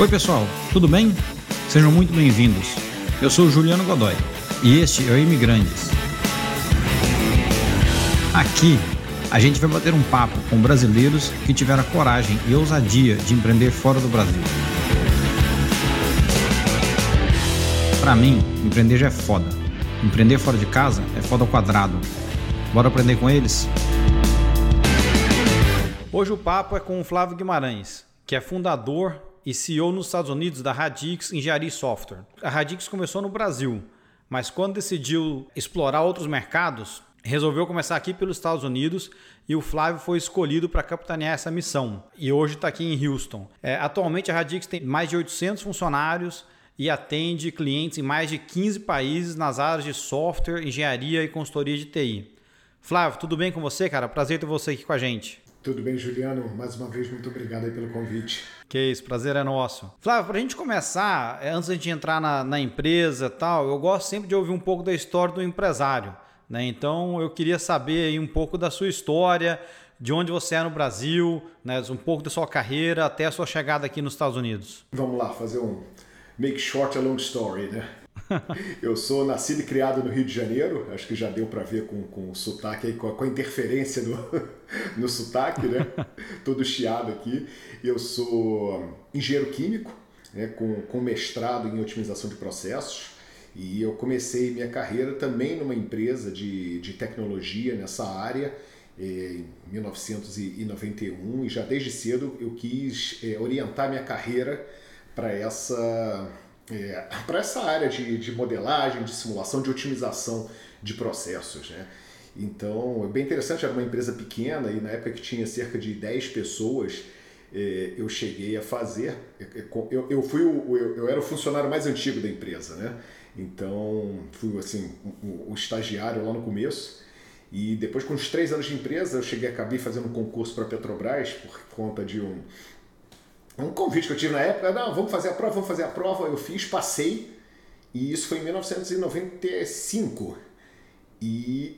Oi, pessoal, tudo bem? Sejam muito bem-vindos. Eu sou Juliano Godoy e este é o Imigrantes. Aqui a gente vai bater um papo com brasileiros que tiveram a coragem e ousadia de empreender fora do Brasil. Para mim, empreender já é foda. Empreender fora de casa é foda ao quadrado. Bora aprender com eles? Hoje o papo é com o Flávio Guimarães, que é fundador e CEO nos Estados Unidos da Radix Engenharia e Software. A Radix começou no Brasil, mas quando decidiu explorar outros mercados, resolveu começar aqui pelos Estados Unidos e o Flávio foi escolhido para capitanear essa missão. E hoje está aqui em Houston. É, atualmente a Radix tem mais de 800 funcionários e atende clientes em mais de 15 países nas áreas de software, engenharia e consultoria de TI. Flávio, tudo bem com você, cara? Prazer ter você aqui com a gente. Tudo bem, Juliano? Mais uma vez, muito obrigado pelo convite. Que isso, prazer é nosso. Flávio, para a gente começar, é, antes de entrar na, na empresa e tal, eu gosto sempre de ouvir um pouco da história do empresário. Né? Então, eu queria saber aí um pouco da sua história, de onde você é no Brasil, né? um pouco da sua carreira até a sua chegada aqui nos Estados Unidos. Vamos lá, fazer um make short a long story, né? eu sou nascido e criado no Rio de Janeiro, acho que já deu para ver com, com o sotaque aí, com a, com a interferência no, no sotaque, né? Todo chiado aqui. Eu sou engenheiro químico, né? com, com mestrado em otimização de processos. E eu comecei minha carreira também numa empresa de, de tecnologia nessa área eh, em 1991 e já desde cedo eu quis eh, orientar minha carreira para essa é, para essa área de, de modelagem, de simulação, de otimização de processos. Né? Então, é bem interessante, era uma empresa pequena e na época que tinha cerca de 10 pessoas, é, eu cheguei a fazer. É, é, eu, eu, fui o, eu, eu era o funcionário mais antigo da empresa, né? Então, fui assim, o, o estagiário lá no começo. E depois, com uns três anos de empresa, eu cheguei, acabei fazendo um concurso para a Petrobras por conta de um, um convite que eu tive na época, não, vamos fazer a prova, vamos fazer a prova, eu fiz, passei, e isso foi em 1995. E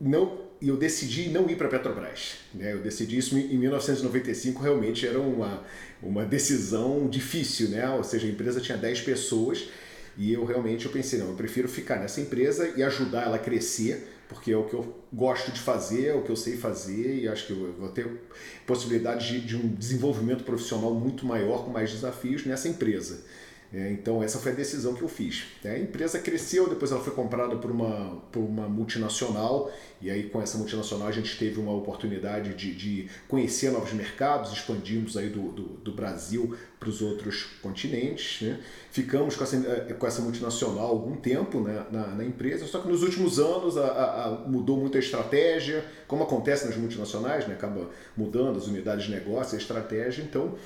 não, eu decidi não ir para a Petrobras. Né? Eu decidi isso em 1995, realmente era uma, uma decisão difícil, né? ou seja, a empresa tinha 10 pessoas, e eu realmente eu pensei, não, eu prefiro ficar nessa empresa e ajudar ela a crescer, porque é o que eu gosto de fazer, é o que eu sei fazer e acho que eu vou ter possibilidade de, de um desenvolvimento profissional muito maior, com mais desafios nessa empresa. É, então essa foi a decisão que eu fiz. É, a empresa cresceu, depois ela foi comprada por uma, por uma multinacional e aí com essa multinacional a gente teve uma oportunidade de, de conhecer novos mercados, expandimos aí do, do, do Brasil para os outros continentes. Né? Ficamos com essa, eh, com essa multinacional algum tempo né, na, na empresa, só que nos últimos anos a, a, a mudou muito a estratégia, como acontece nas multinacionais, né? acaba mudando as unidades de negócio, a estratégia, então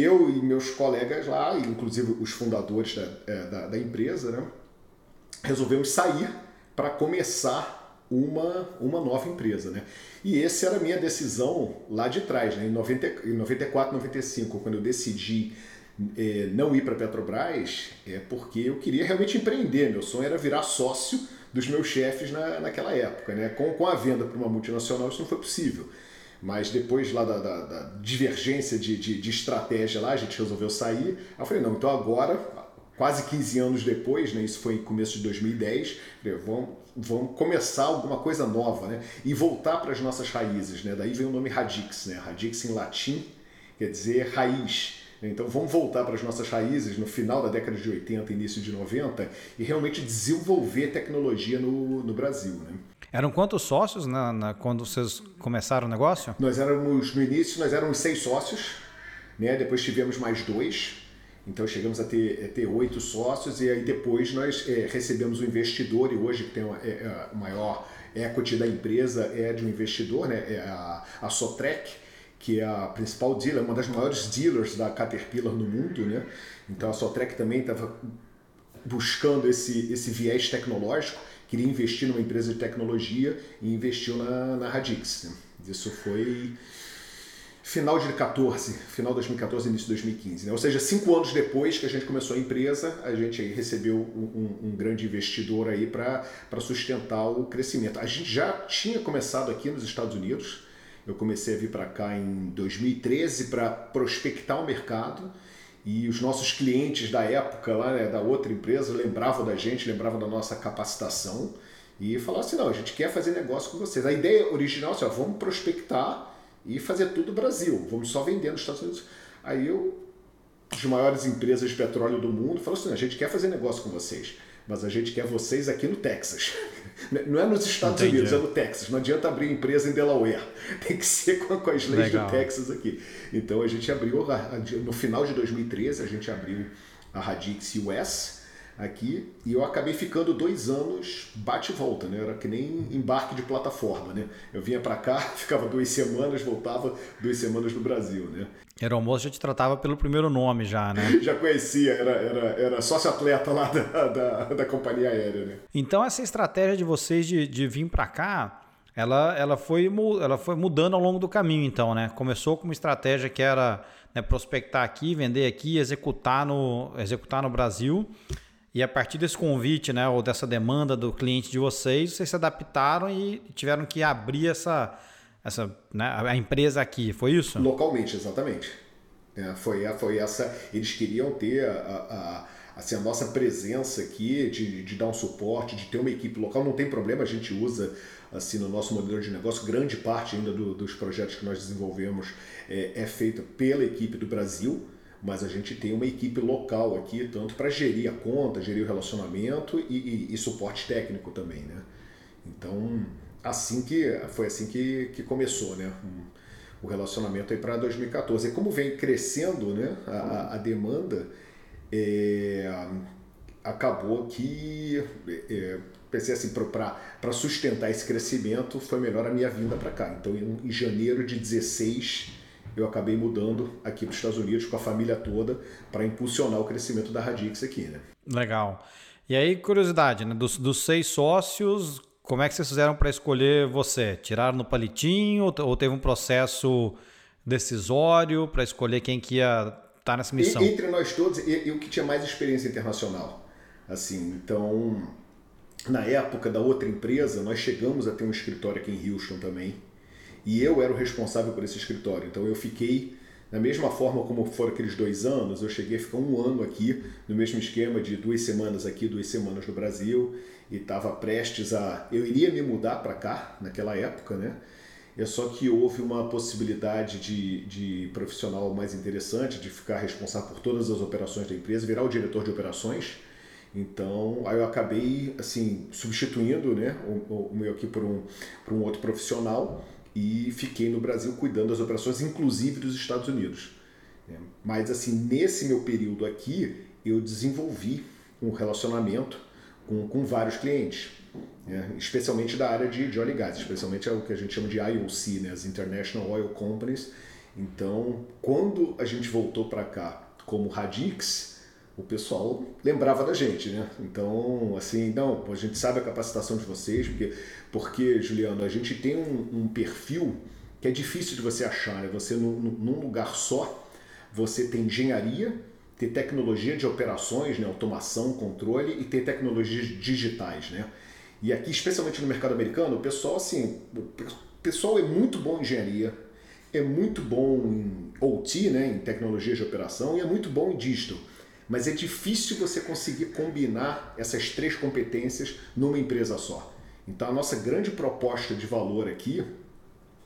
eu e meus colegas lá, inclusive os fundadores da, é, da, da empresa, né, resolvemos sair para começar uma, uma nova empresa. Né? E essa era a minha decisão lá de trás, né? em, 90, em 94, 95, quando eu decidi é, não ir para a Petrobras, é porque eu queria realmente empreender. Meu sonho era virar sócio dos meus chefes na, naquela época. Né? Com, com a venda para uma multinacional, isso não foi possível. Mas depois lá da, da, da divergência de, de, de, estratégia lá, a gente resolveu sair. Eu falei, não, então agora, quase 15 anos depois, né, isso foi começo de 2010, falei, vamos, vamos começar alguma coisa nova, né? E voltar para as nossas raízes, né? Daí vem o nome Radix, né? Radix em latim quer dizer raiz. Então vamos voltar para as nossas raízes no final da década de 80, início de 90 e realmente desenvolver tecnologia no, no Brasil, né? Eram quantos sócios na, na, quando vocês começaram o negócio? Nós éramos, no início, nós éramos seis sócios, né? depois tivemos mais dois, então chegamos a ter, a ter oito sócios e aí depois nós é, recebemos o um investidor e hoje que tem o é, é, maior equity da empresa é de um investidor, né? é a, a Sotrec, que é a principal dealer, uma das maiores dealers da Caterpillar no mundo. Né? Então a Sotrec também estava buscando esse, esse viés tecnológico queria investir numa empresa de tecnologia e investiu na, na Radix. Né? Isso foi final de 14, final de 2014, início de 2015. Né? Ou seja, cinco anos depois que a gente começou a empresa, a gente recebeu um, um, um grande investidor aí para sustentar o crescimento. A gente já tinha começado aqui nos Estados Unidos. Eu comecei a vir para cá em 2013 para prospectar o mercado E os nossos clientes da época, lá, né, da outra empresa, lembravam da gente, lembravam da nossa capacitação e falaram assim: não, a gente quer fazer negócio com vocês. A ideia original assim, ó, vamos prospectar e fazer tudo no Brasil, vamos só vender nos Estados Unidos. Aí eu, as maiores empresas de petróleo do mundo, falaram assim: a gente quer fazer negócio com vocês, mas a gente quer vocês aqui no Texas. Não é nos Estados Entendi. Unidos, é no Texas. Não adianta abrir empresa em Delaware. Tem que ser com, com as leis Legal. do Texas aqui. Então a gente abriu, no final de 2013, a gente abriu a Radix US aqui e eu acabei ficando dois anos bate e volta, né? Era que nem embarque de plataforma, né? Eu vinha para cá, ficava duas semanas, voltava duas semanas no Brasil, né? Era almoço já te tratava pelo primeiro nome já, né? já conhecia, era, era, era sócio-atleta lá da, da, da, companhia aérea, né? Então essa estratégia de vocês de, de vir para cá, ela, ela, foi, ela foi mudando ao longo do caminho, então, né? Começou com uma estratégia que era né, prospectar aqui, vender aqui, executar no, executar no Brasil. E a partir desse convite, né, ou dessa demanda do cliente de vocês, vocês se adaptaram e tiveram que abrir essa, essa né, a empresa aqui, foi isso? Localmente, exatamente. É, foi, foi essa. Eles queriam ter a, a, assim, a nossa presença aqui, de, de dar um suporte, de ter uma equipe local. Não tem problema, a gente usa assim no nosso modelo de negócio. Grande parte ainda do, dos projetos que nós desenvolvemos é, é feita pela equipe do Brasil mas a gente tem uma equipe local aqui, tanto para gerir a conta, gerir o relacionamento e, e, e, suporte técnico também, né? Então, assim que foi assim que, que começou, né? o relacionamento aí para 2014. E como vem crescendo, né? A, a demanda é, acabou que é, pensei assim para sustentar esse crescimento foi melhor a minha vinda para cá. Então, em, janeiro de 16 eu acabei mudando aqui para os Estados Unidos com a família toda para impulsionar o crescimento da Radix aqui, né? Legal. E aí, curiosidade, né? Dos, dos seis sócios, como é que vocês fizeram para escolher você? Tiraram no palitinho ou teve um processo decisório para escolher quem que ia estar tá nessa missão? entre nós todos, eu que tinha mais experiência internacional. Assim, então, na época da outra empresa, nós chegamos a ter um escritório aqui em Houston também e eu era o responsável por esse escritório. Então eu fiquei, da mesma forma como foram aqueles dois anos, eu cheguei a ficar um ano aqui, no mesmo esquema de duas semanas aqui, duas semanas no Brasil, e estava prestes a. Eu iria me mudar para cá, naquela época, né? É só que houve uma possibilidade de, de profissional mais interessante, de ficar responsável por todas as operações da empresa, virar o diretor de operações. Então, aí eu acabei assim substituindo, né, o, o meu aqui por um, por um outro profissional e fiquei no Brasil cuidando das operações, inclusive dos Estados Unidos. É, mas assim, nesse meu período aqui, eu desenvolvi um relacionamento com, com vários clientes, né? especialmente da área de, de óleo e gás, especialmente é o que a gente chama de IOC, né? as International Oil Companies. Então, quando a gente voltou para cá como Radix, o pessoal lembrava da gente, né? Então, assim, não, a gente sabe a capacitação de vocês, porque, porque Juliano, a gente tem um, um perfil que é difícil de você achar, né? Você, num, num lugar só, você tem engenharia, ter tecnologia de operações, né? automação, controle e ter tecnologias digitais, né? E aqui, especialmente no mercado americano, o pessoal, assim, o pessoal é muito bom em engenharia, é muito bom em OT, né? Em tecnologia de operação e é muito bom em digital mas é difícil você conseguir combinar essas três competências numa empresa só. Então a nossa grande proposta de valor aqui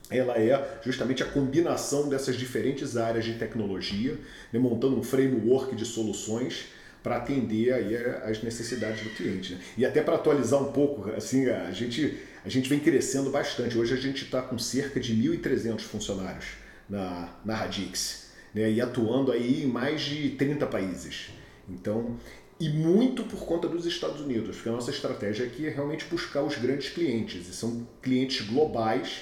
ela é justamente a combinação dessas diferentes áreas de tecnologia, né, montando um framework de soluções para atender aí as necessidades do cliente. Né? E até para atualizar um pouco, assim, a gente, a gente vem crescendo bastante. Hoje a gente está com cerca de 1.300 funcionários na, na Radix né? e atuando aí em mais de 30 países. Então, e muito por conta dos Estados Unidos, porque a nossa estratégia aqui é realmente buscar os grandes clientes, e são clientes globais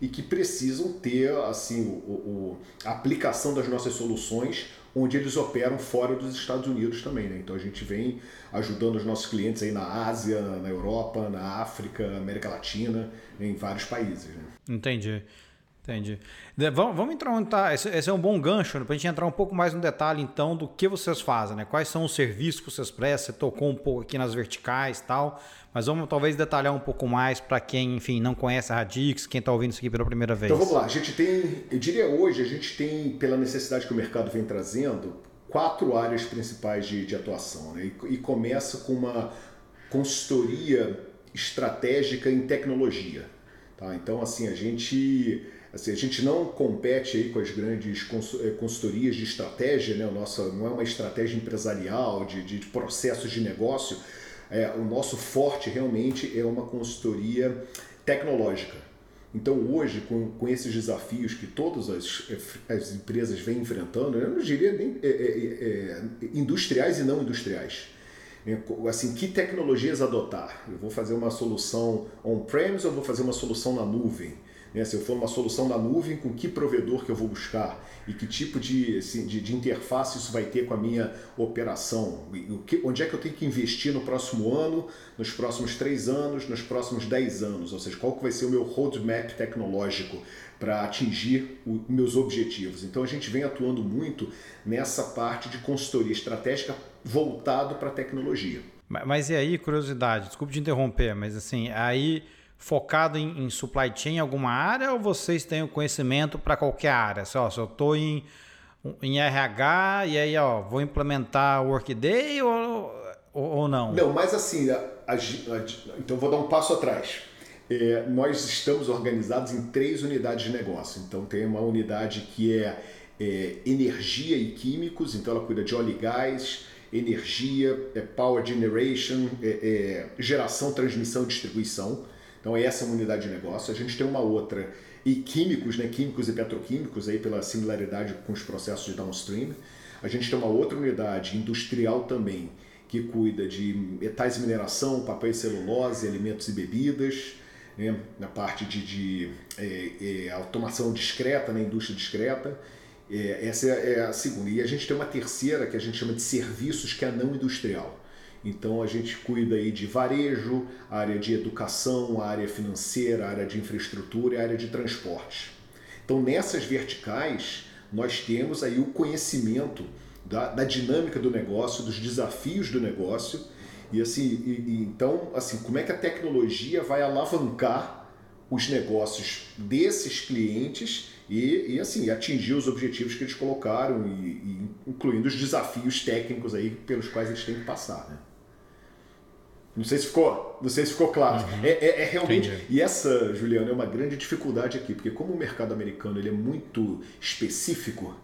e que precisam ter assim o, o, a aplicação das nossas soluções onde eles operam fora dos Estados Unidos também. Né? Então a gente vem ajudando os nossos clientes aí na Ásia, na Europa, na África, América Latina, em vários países. Né? Entendi. Entendi. Vamos, vamos entrar, esse, esse é um bom gancho né, para a gente entrar um pouco mais no detalhe então do que vocês fazem, né? Quais são os serviços que vocês prestam? Você tocou um pouco aqui nas verticais tal, mas vamos talvez detalhar um pouco mais para quem, enfim, não conhece a Radix, quem está ouvindo isso aqui pela primeira vez. Então vamos lá, a gente tem, eu diria hoje, a gente tem, pela necessidade que o mercado vem trazendo, quatro áreas principais de, de atuação. Né? E, e começa com uma consultoria estratégica em tecnologia. Tá? Então, assim, a gente, assim, a gente não compete aí com as grandes eh, consultorias de estratégia, né? o nosso, não é uma estratégia empresarial, de, de, processos de negócio. É, o nosso forte realmente é uma consultoria tecnológica. Então, hoje, com, com esses desafios que todas as, as empresas vêm enfrentando, eu não diria nem é, é, industriais e não industriais. É, assim, que tecnologias adotar? Eu vou fazer uma solução on-premise ou vou fazer uma solução na nuvem? Né? Se eu for uma solução na nuvem, com que provedor que eu vou buscar? E que tipo de, assim, de, de, interface isso vai ter com a minha operação? O que, onde é que eu tenho que investir no próximo ano, nos próximos três anos, nos próximos dez anos? Ou seja, qual que vai ser o meu roadmap tecnológico para atingir os meus objetivos? Então a gente vem atuando muito nessa parte de consultoria estratégica voltado para a tecnologia. Mas, mas e aí, curiosidade, desculpe te interromper, mas assim, aí focado em, em, supply chain em alguma área ou vocês têm o conhecimento para qualquer área? Se, ó, se eu estou em, em RH e aí ó, vou implementar o Workday ou, ou, ou não? Não, mas assim, a, a, a, então vou dar um passo atrás. É, nós estamos organizados em três unidades de negócio. Então tem uma unidade que é, é energia e químicos, então ela cuida de óleo e gás, energia, é power generation, é, é, geração, transmissão e distribuição. Então essa é uma unidade de negócio. A gente tem uma outra e químicos, né, químicos e petroquímicos aí pela similaridade com os processos de downstream. A gente tem uma outra unidade industrial também que cuida de metais e mineração, papel e celulose, alimentos e bebidas, né, na parte de, de é, é, automação discreta, na né, indústria discreta. É, essa é a segunda. E a gente tem uma terceira que a gente chama de serviços, que é não industrial. Então a gente cuida aí de varejo, área de educação, área financeira, área de infraestrutura e área de transporte. Então nessas verticais nós temos aí o conhecimento da, da dinâmica do negócio, dos desafios do negócio e assim, e, e, então assim, como é que a tecnologia vai alavancar os negócios desses clientes e, e assim atingir os objetivos que eles colocaram, e, e, incluindo os desafios técnicos aí pelos quais eles têm que passar. Né? Não sei se ficou, não sei se ficou claro. Uhum. É, é, é, realmente. Entendi. E essa, Juliana, é uma grande dificuldade aqui, porque como o mercado americano ele é muito específico,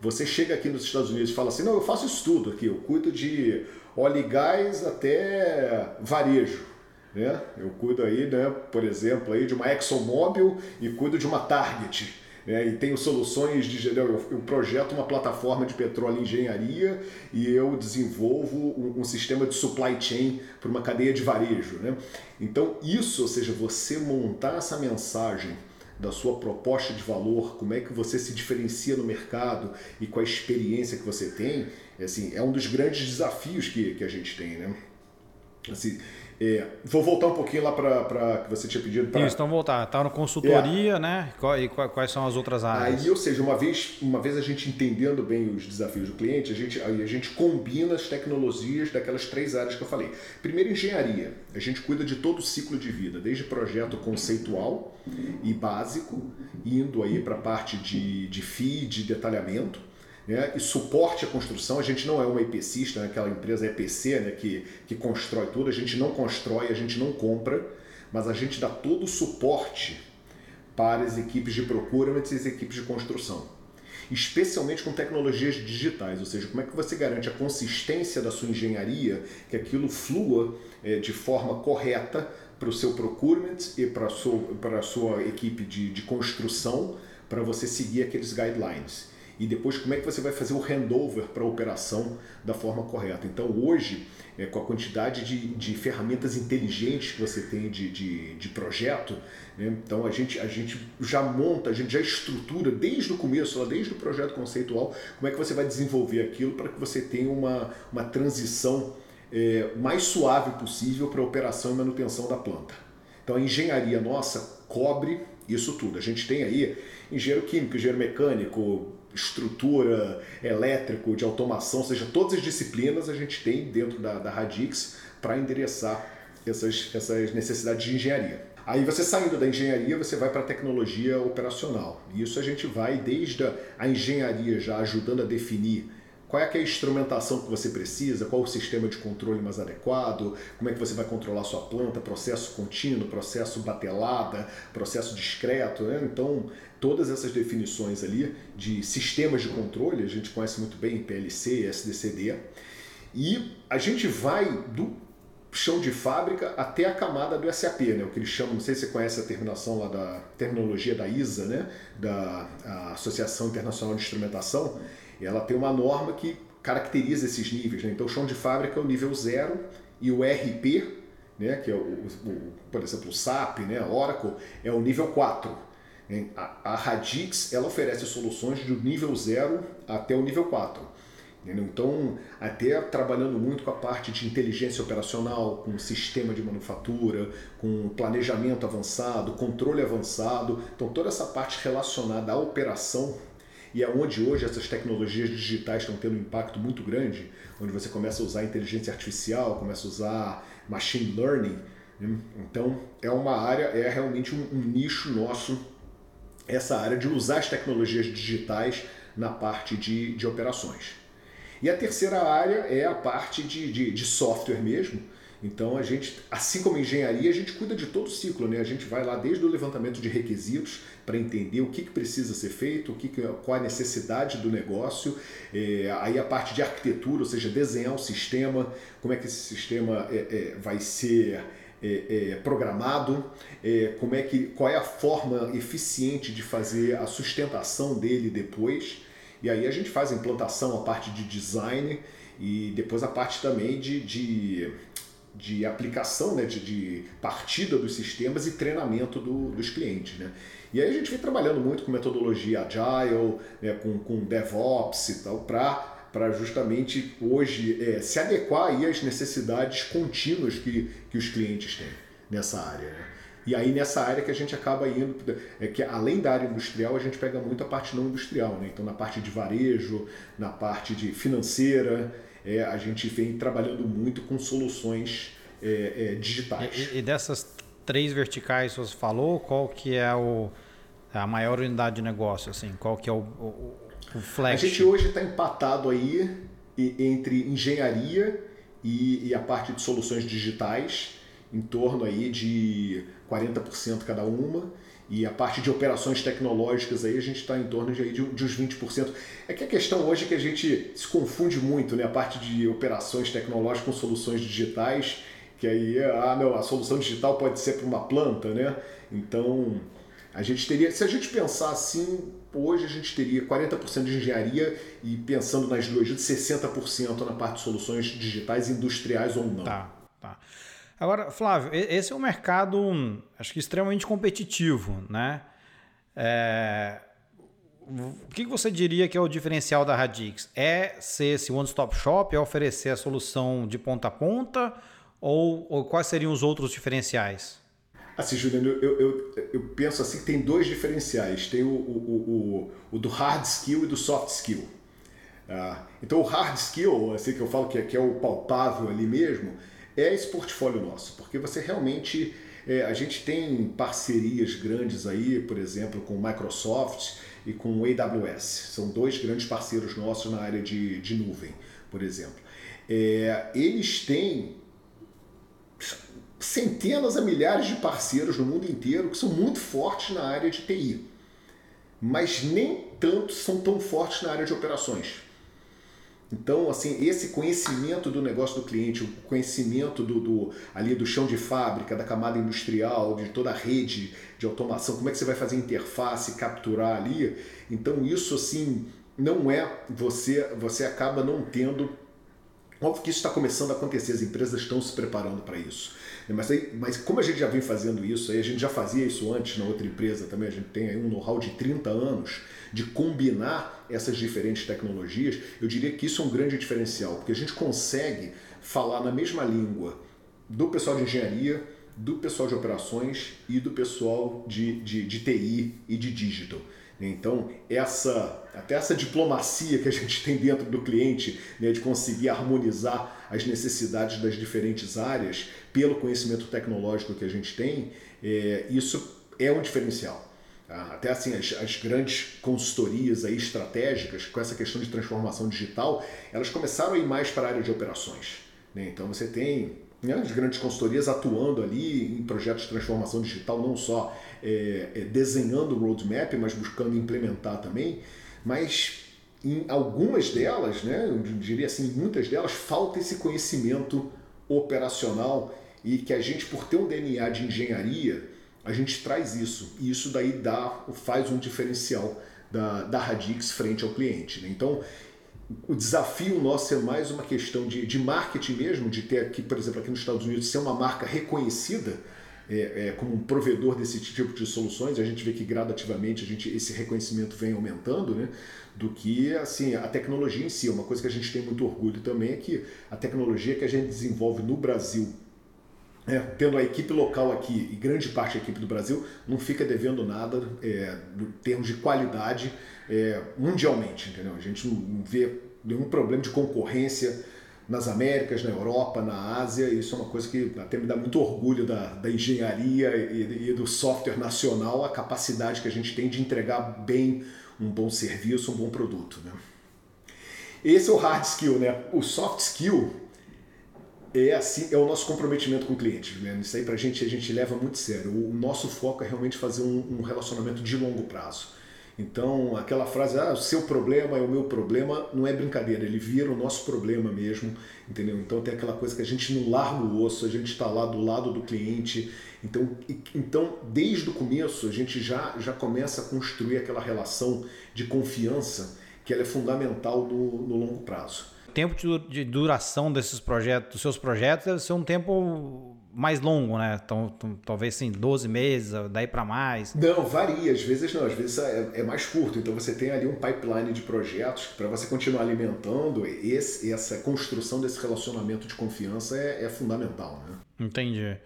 você chega aqui nos Estados Unidos e fala assim, não, eu faço isso tudo aqui, eu cuido de óleo e gás até varejo. Né? Eu cuido aí, né, por exemplo, aí de uma ExxonMobil e cuido de uma Target. É, e tenho soluções de. Eu, eu projeto uma plataforma de petróleo e engenharia e eu desenvolvo um, um sistema de supply chain para uma cadeia de varejo. Né? Então, isso, ou seja, você montar essa mensagem da sua proposta de valor, como é que você se diferencia no mercado e com a experiência que você tem, é, assim, é um dos grandes desafios que, que a gente tem. Né? Assim, é, vou voltar um pouquinho lá para que você tinha pedido. Pra... Isso, então voltar. Está no consultoria, é. né? E quais são as outras áreas? Aí, ou seja, uma vez, uma vez a gente entendendo bem os desafios do cliente, a gente, aí a gente combina as tecnologias daquelas três áreas que eu falei. Primeiro, engenharia. A gente cuida de todo o ciclo de vida, desde projeto conceitual e básico, indo aí para a parte de, de FII, de detalhamento né, e suporte à construção. A gente não é uma EPCista, né, aquela empresa EPC né, que, que constrói tudo, a gente não constrói, a gente não compra, mas a gente dá todo o suporte para as equipes de procurement e as equipes de construção. Especialmente com tecnologias digitais, ou seja, como é que você garante a consistência da sua engenharia, que aquilo flua é, de forma correta para o seu procurement e para a sua, para a sua equipe de, de construção, para você seguir aqueles guidelines e depois como é que você vai fazer o handover para a operação da forma correta. Então hoje, é, com a quantidade de, de ferramentas inteligentes que você tem de, de, de projeto, né, então a gente, a gente já monta, a gente já estrutura desde o começo, desde o projeto conceitual, como é que você vai desenvolver aquilo para que você tenha uma, uma transição é, mais suave possível para a operação e manutenção da planta. Então a engenharia nossa cobre isso tudo. A gente tem aí engenheiro químico, engenheiro mecânico, estrutura, elétrico, de automação, ou seja, todas as disciplinas a gente tem dentro da, da Radix para endereçar essas, essas necessidades de engenharia. Aí você saindo da engenharia, você vai para a tecnologia operacional. E isso a gente vai desde a engenharia já ajudando a definir qual é, é a instrumentação que você precisa, qual o sistema de controle mais adequado, como é que você vai controlar sua planta, processo contínuo, processo batelada, processo discreto. Né? Então, todas essas definições ali de sistemas de controle, a gente conhece muito bem PLC, SDCD, e a gente vai do chão de fábrica até a camada do SAP, né? o que eles chamam, não sei se você conhece a terminação lá da terminologia da ISA, né? da Associação Internacional de Instrumentação, ela tem uma norma que caracteriza esses níveis. Né? Então, o chão de fábrica é o nível zero e o RP, né? que é, o, o, por exemplo, o SAP, né? Oracle, é o nível 4. A, a Radix ela oferece soluções do nível 0 até o nível 4. Entendeu? Então, até trabalhando muito com a parte de inteligência operacional, com sistema de manufatura, com planejamento avançado, controle avançado. Então, toda essa parte relacionada à operação e é onde hoje essas tecnologias digitais estão tendo um impacto muito grande, onde você começa a usar inteligência artificial, começa a usar machine learning. Né? Então, é uma área, é realmente um, um nicho nosso, essa área de usar as tecnologias digitais na parte de, de operações. E a terceira área é a parte de, de, de software mesmo. Então a gente, assim como engenharia, a gente cuida de todo o ciclo, né? A gente vai lá desde o levantamento de requisitos para entender o que, que precisa ser feito, o que, que qual a necessidade do negócio, é, aí a parte de arquitetura, ou seja, desenhar o sistema, como é que esse sistema é, é, vai ser é, é, programado, é, como é que, qual é a forma eficiente de fazer a sustentação dele depois. E aí a gente faz a implantação, a parte de design e depois a parte também de, de, de aplicação, né, de, de partida dos sistemas e treinamento do, dos clientes. Né? E aí a gente vem trabalhando muito com metodologia agile, né, com, com DevOps e tal, para justamente hoje é, se adequar aí às necessidades contínuas que, que os clientes têm nessa área. Né? E aí nessa área que a gente acaba indo, é que além da área industrial, a gente pega muito a parte não industrial, né? Então na parte de varejo, na parte de financeira, é, a gente vem trabalhando muito com soluções é, é, digitais. E, e, dessas três verticais que você falou, qual que é o, a maior unidade de negócio? Assim, qual que é o, o, o flash? A gente hoje está empatado aí entre engenharia e, e a parte de soluções digitais, em torno aí de 40% cada uma, e a parte de operações tecnológicas aí a gente está em torno de, de, de uns 20%. É que a questão hoje é que a gente se confunde muito, né? A parte de operações tecnológicas com soluções digitais, que aí, ah, não, a solução digital pode ser para uma planta, né? Então, a gente teria, se a gente pensar assim, hoje a gente teria 40% de engenharia e pensando nas duas, 60% na parte de soluções digitais industriais ou não. Tá, tá. Agora, Flávio, esse é um mercado, acho que extremamente competitivo, né? É... O que você diria que é o diferencial da Radix? É ser esse one-stop shop, é oferecer a solução de ponta a ponta, ou, ou quais seriam os outros diferenciais? Assim, Juliano, eu, eu, eu, penso assim que tem dois diferenciais. Tem o, o, o, o do hard skill e do soft skill. Ah, então o hard skill, assim que eu falo que é, que é o palpável ali mesmo, é esse portfólio nosso, porque você realmente. É, a gente tem parcerias grandes aí, por exemplo, com Microsoft e com AWS. São dois grandes parceiros nossos na área de, de nuvem, por exemplo. É, eles têm centenas a milhares de parceiros no mundo inteiro que são muito fortes na área de TI, mas nem tanto são tão fortes na área de operações. Então, assim, esse conhecimento do negócio do cliente, o conhecimento do, do, ali do chão de fábrica, da camada industrial, de toda a rede de automação, como é que você vai fazer interface, capturar ali. Então, isso assim não é você, você acaba não tendo Óbvio que isso está começando a acontecer, as empresas estão se preparando para isso. Mas, aí, mas como a gente já vem fazendo isso, aí a gente já fazia isso antes na outra empresa também, a gente tem aí um know-how de 30 anos de combinar essas diferentes tecnologias, eu diria que isso é um grande diferencial, porque a gente consegue falar na mesma língua do pessoal de engenharia, do pessoal de operações e do pessoal de, de, de TI e de digital. Então, essa, até essa diplomacia que a gente tem dentro do cliente, né, de conseguir harmonizar as necessidades das diferentes áreas pelo conhecimento tecnológico que a gente tem, é, isso é um diferencial. Tá? Até assim, as, as, grandes consultorias aí estratégicas com essa questão de transformação digital, elas começaram a ir mais para a área de operações. Né? Então você tem né, as grandes consultorias atuando ali em projetos de transformação digital, não só é, é, desenhando o roadmap, mas buscando implementar também. Mas em algumas delas, né, eu diria assim, muitas delas, falta esse conhecimento operacional e que a gente, por ter um DNA de engenharia, a gente traz isso. E isso daí dá, faz um diferencial da, da Radix frente ao cliente. Né? Então, o desafio nosso é mais uma questão de, de marketing mesmo, de ter aqui, por exemplo, aqui nos Estados Unidos, ser uma marca reconhecida é, é, como um provedor desse tipo de soluções. A gente vê que gradativamente a gente, esse reconhecimento vem aumentando, né? do que assim a tecnologia em si. Uma coisa que a gente tem muito orgulho também é que a tecnologia que a gente desenvolve no Brasil é, tendo a equipe local aqui e grande parte da equipe do Brasil, não fica devendo nada é, em termos de qualidade é, mundialmente, entendeu? A gente não vê nenhum problema de concorrência nas Américas, na Europa, na Ásia, isso é uma coisa que até me dá muito orgulho da, da engenharia e, e do software nacional, a capacidade que a gente tem de entregar bem um bom serviço, um bom produto. Né? Esse é o hard skill, né? O soft skill é assim é o nosso comprometimento com o cliente. Né? Isso aí para a gente a gente leva muito sério. O nosso foco é realmente fazer um, um, relacionamento de longo prazo. Então aquela frase, ah, o seu problema é o meu problema, não é brincadeira. Ele vira o nosso problema mesmo, entendeu? Então tem aquela coisa que a gente não larga o osso, a gente está lá do lado do cliente. Então, então desde o começo a gente já já começa a construir aquela relação de confiança que ela é fundamental no, no longo prazo tempo de duração desses projetos, dos seus projetos, deve ser um tempo mais longo, né? Então, talvez sim, 12 meses, daí para mais. Não, varia. Às vezes não, às vezes é, é, mais curto. Então você tem ali um pipeline de projetos para você continuar alimentando. Esse, essa construção desse relacionamento de confiança é, é fundamental, né? Entendi.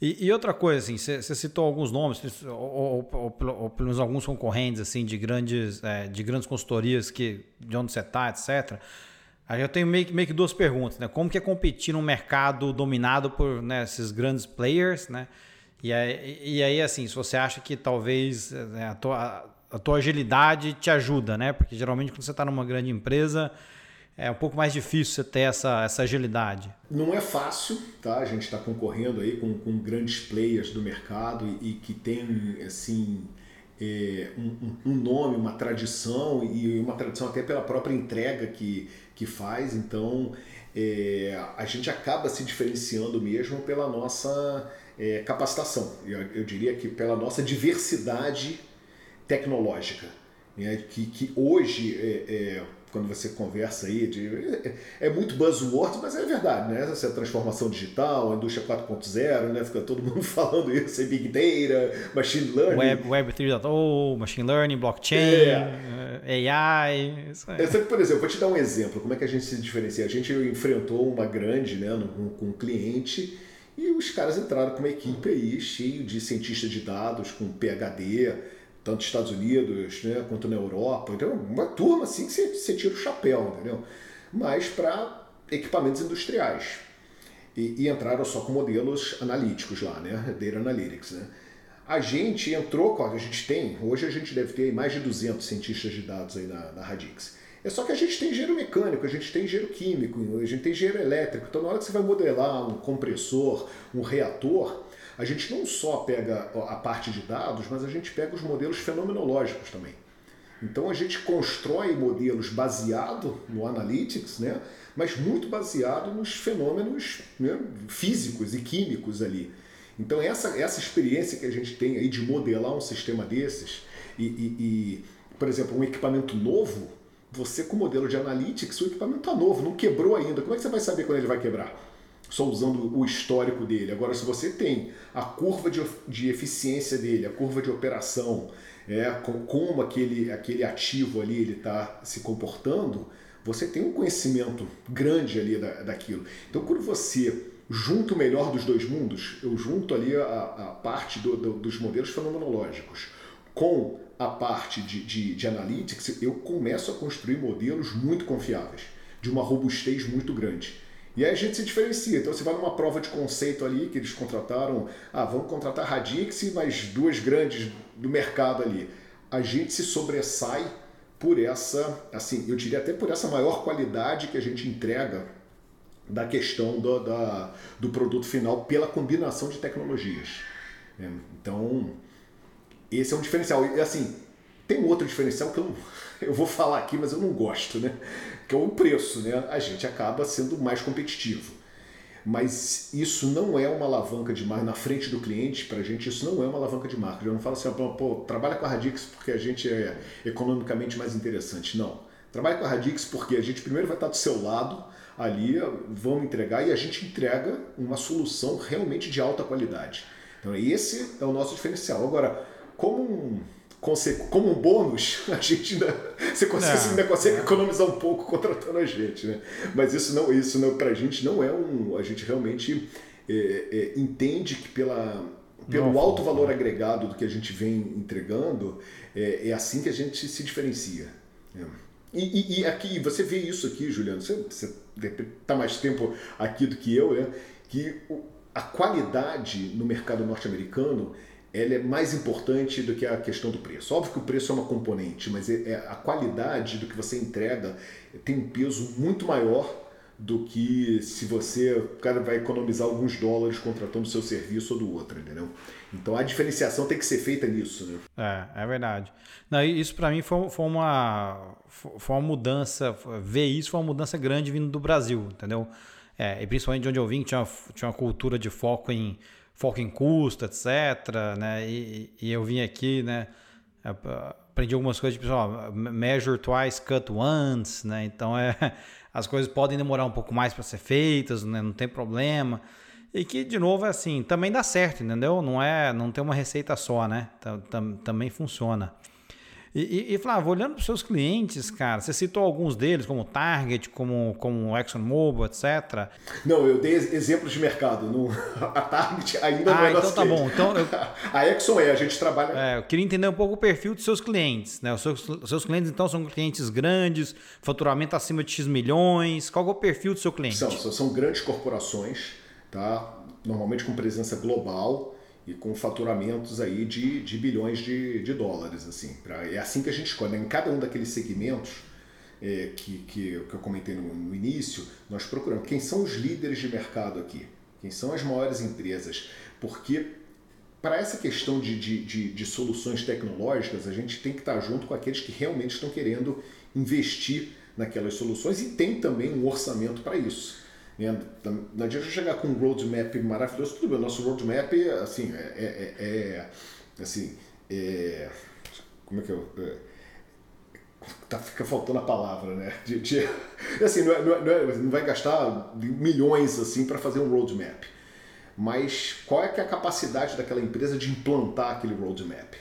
E, e, outra coisa, assim, você citou alguns nomes, ou, ou, ou, ou, pelo menos alguns concorrentes assim de grandes, é, de grandes consultorias que de onde você está, etc. Aí eu tenho meio que, meio que duas perguntas, né? Como que é competir num mercado dominado por né, esses grandes players, né? E aí, e aí, assim, se você acha que talvez né, a, tua, a tua agilidade te ajuda, né? Porque geralmente quando você está numa grande empresa é um pouco mais difícil você ter essa, essa agilidade. Não é fácil, tá? A gente está concorrendo aí com, com grandes players do mercado e, e que tem, assim, é, um, um, nome, uma tradição e uma tradição até pela própria entrega que, que faz. Então é, a gente acaba se diferenciando mesmo pela nossa é, capacitação. Eu, eu, diria que pela nossa diversidade tecnológica. Né? Que, que hoje é, é quando você conversa aí, de, é, é, muito buzzword, mas é verdade, né? Essa transformação digital, a indústria 4.0, né? Fica todo mundo falando isso, é Big Data, Machine Learning. Web, Web 3.0, Machine Learning, Blockchain, é. AI. Isso aí. É, por exemplo, vou te dar um exemplo, como é que a gente se diferencia? A gente enfrentou uma grande, né, com, com um cliente e os caras entraram com uma equipe aí cheio de cientistas de dados, com PhD, tanto nos Estados Unidos né, quanto na Europa. Então, uma turma assim que você, você tira o chapéu, entendeu? Mas para equipamentos industriais. E, e, entraram só com modelos analíticos lá, né? Data Analytics, né? A gente entrou, a gente tem, hoje a gente deve ter mais de 200 cientistas de dados aí na, na Radix. É só que a gente tem engenheiro mecânico, a gente tem engenheiro químico, a gente tem engenheiro elétrico. Então, na hora que você vai modelar um compressor, um reator, a gente não só pega a parte de dados, mas a gente pega os modelos fenomenológicos também. Então a gente constrói modelos baseado no analytics, né? mas muito baseado nos fenômenos né? físicos e químicos ali. Então essa, essa experiência que a gente tem aí de modelar um sistema desses e, e, e por exemplo, um equipamento novo, você com o modelo de analytics, o equipamento está novo, não quebrou ainda. Como é que você vai saber quando ele vai quebrar? Só usando o histórico dele. Agora, se você tem a curva de, de eficiência dele, a curva de operação, é, como aquele, aquele ativo ali ele está se comportando, você tem um conhecimento grande ali da, daquilo. Então, quando você junta o melhor dos dois mundos, eu junto ali a, a parte do, do, dos modelos fenomenológicos com a parte de, de, de analytics, eu começo a construir modelos muito confiáveis, de uma robustez muito grande. E aí a gente se diferencia. Então você vai numa prova de conceito ali que eles contrataram, ah, vamos contratar Radix e mais duas grandes do mercado ali. A gente se sobressai por essa, assim, eu diria até por essa maior qualidade que a gente entrega da questão do, da, do produto final pela combinação de tecnologias. É, então, esse é um diferencial. E assim, tem outro diferencial que eu, não, eu vou falar aqui, mas eu não gosto, né? Que é o preço, né? A gente acaba sendo mais competitivo. Mas isso não é uma alavanca de marca na frente do cliente, para a gente isso não é uma alavanca de marca. Eu não falo assim, pô, trabalha com a Radix porque a gente é economicamente mais interessante. Não. Trabalha com a Radix porque a gente primeiro vai estar do seu lado, ali, vamos entregar e a gente entrega uma solução realmente de alta qualidade. Então esse é o nosso diferencial. Agora, como um como um bônus, a gente ainda, você consegue, não, ainda consegue não. economizar um pouco contratando a gente, né? Mas isso não, isso não, pra gente não é um, a gente realmente é, é, entende que pela, pelo não, alto valor agregado do que a gente vem entregando, é, é assim que a gente se diferencia. É. E, e, e, aqui, você vê isso aqui, Juliano, você está mais tempo aqui do que eu, né? que a qualidade no mercado norte-americano ela é mais importante do que a questão do preço. Óbvio que o preço é uma componente, mas é, é a qualidade do que você entrega tem um peso muito maior do que se você cara vai economizar alguns dólares contratando seu serviço ou do outro, entendeu? Então a diferenciação tem que ser feita nisso, né? É, é verdade. Não, isso para mim foi, foi, uma, foi uma mudança, ver isso foi uma mudança grande vindo do Brasil, entendeu? É, e principalmente de onde eu vim, que tinha, tinha uma cultura de foco em foco em custo, etc. Né? E, e eu vim aqui, né? Aprendi algumas coisas, tipo, ó, measure twice, cut once, né? Então é, as coisas podem demorar um pouco mais para ser feitas, né? Não tem problema. E que, de novo, é assim, também dá certo, entendeu? Não é, não tem uma receita só, né? Também funciona. E, e, e Flávio, olhando para os seus clientes, cara, você citou alguns deles, como Target, como, como ExxonMobil, etc. Não, eu dei exemplos de mercado. No, a Target ainda ah, não é então tá bom. Então eu, a Exxon é, a gente trabalha... É, eu queria entender um pouco o perfil dos seus clientes. Né? Os seus, os seus clientes, então, são clientes grandes, faturamento acima de X milhões. Qual é o perfil do seu cliente? São, são grandes corporações, tá? normalmente com presença global, e com faturamentos aí de, de bilhões de, de dólares. Assim, pra, é assim que a gente escolhe. Né? Em cada um daqueles segmentos é, que, que, que, eu comentei no, no, início, nós procuramos quem são os líderes de mercado aqui, quem são as maiores empresas, porque para essa questão de, de, de, de soluções tecnológicas, a gente tem que estar junto com aqueles que realmente estão querendo investir naquelas soluções e tem também um orçamento para isso. Né? Não adianta chegar com um roadmap maravilhoso, tudo bem, nosso roadmap assim, é, é, é, é assim, é, como é que eu... É, tá, fica faltando a palavra, né? De, de assim, não, é, não, é, não, vai gastar milhões assim para fazer um roadmap. Mas qual é, que é a capacidade daquela empresa de implantar aquele roadmap?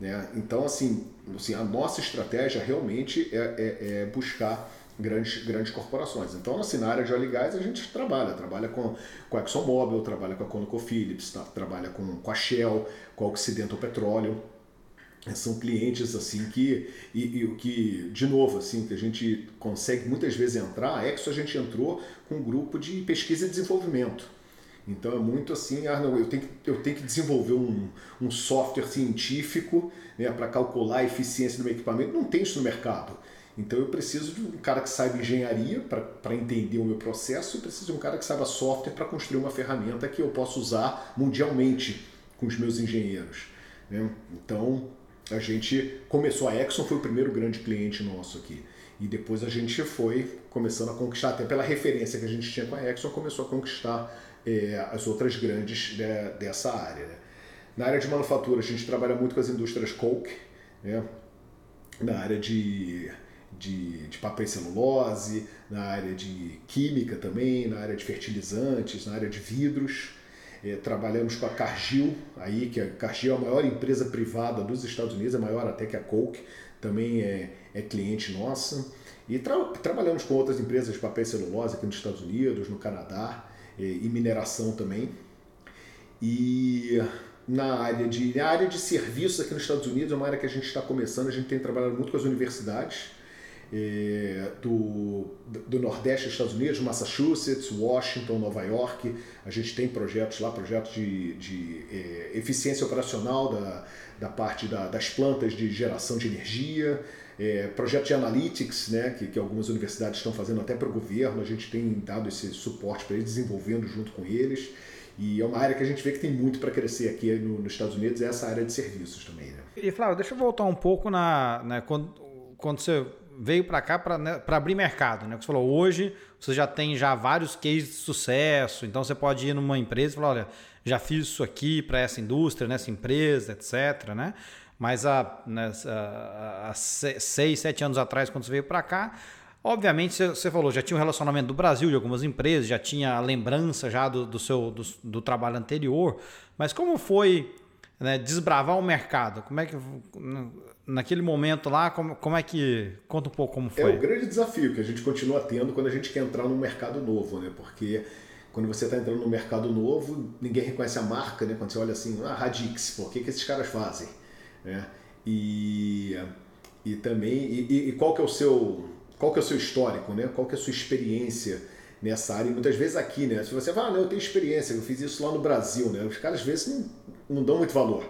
Né? Então, assim, assim, a nossa estratégia realmente é, é buscar grandes, grandes corporações. Então, assim, na área de óleo e gás, a gente trabalha. Trabalha com, com a ExxonMobil, trabalha com a ConocoPhillips, tá? trabalha com, com a Shell, com a Occidental Petroleum. São clientes assim que, e, e que, de novo, assim, que a gente consegue muitas vezes entrar. A Exxon a gente entrou com um grupo de pesquisa e desenvolvimento. Então é muito assim, ah, não, eu tenho que, eu tenho que desenvolver um, um software científico né, para calcular a eficiência do meu equipamento. Não tem isso no mercado. Então eu preciso de um cara que saiba engenharia para entender o meu processo e preciso de um cara que saiba software para construir uma ferramenta que eu possa usar mundialmente com os meus engenheiros. Né? Então a gente começou, a Exxon foi o primeiro grande cliente nosso aqui. E depois a gente foi começando a conquistar, até pela referência que a gente tinha com a Exxon, começou a conquistar é, as outras grandes né, dessa área. Né? Na área de manufatura, a gente trabalha muito com as indústrias Coke, né? na área de de, de papel e celulose, na área de química também, na área de fertilizantes, na área de vidros. É, trabalhamos com a Cargill, aí, que a Cargill é a maior empresa privada dos Estados Unidos, é maior até que a Coke, também é, é cliente nossa. E tra trabalhamos com outras empresas de papel e celulose aqui nos Estados Unidos, no Canadá, é, e mineração também. E na área de na área de serviços aqui nos Estados Unidos é uma área que a gente está começando, a gente tem trabalhado muito com as universidades é, do, do Nordeste dos Estados Unidos, Massachusetts, Washington, Nova York. A gente tem projetos lá, projetos de, de é, eficiência operacional da, da parte da, das plantas de geração de energia, é, projeto de analytics, né, que, que algumas universidades estão fazendo até para o governo. A gente tem dado esse suporte para eles, desenvolvendo junto com eles. E é uma área que a gente vê que tem muito para crescer aqui no, nos Estados Unidos, é essa área de serviços também. Né? E Flávio, deixa eu voltar um pouco na. Né, quando, quando você veio para cá para né, abrir mercado, né? Você falou, hoje você já tem já vários cases de sucesso, então você pode ir numa empresa e falar, olha, já fiz isso aqui para essa indústria, nessa empresa, etc, né? Mas há, né, há seis, sete anos atrás, quando você veio para cá, obviamente você falou, já tinha um relacionamento do Brasil de algumas empresas, já tinha a lembrança já do, do seu do, do trabalho anterior, mas como foi né, desbravar o mercado? Como é que naquele momento lá, como, como é que. Conta um pouco como foi. É o grande desafio que a gente continua tendo quando a gente quer entrar num mercado novo, né? Porque quando você está entrando num mercado novo, ninguém reconhece a marca, né? Quando você olha assim, ah, Radix, por que, que esses caras fazem? Né? E, e também, e, e, qual que é o seu qual que é o seu histórico, né? Qual que é a sua experiência nessa área? E muitas vezes aqui, né? Se você fala, ah, não, eu tenho experiência, eu fiz isso lá no Brasil, né? Os caras às vezes não, não dão muito valor.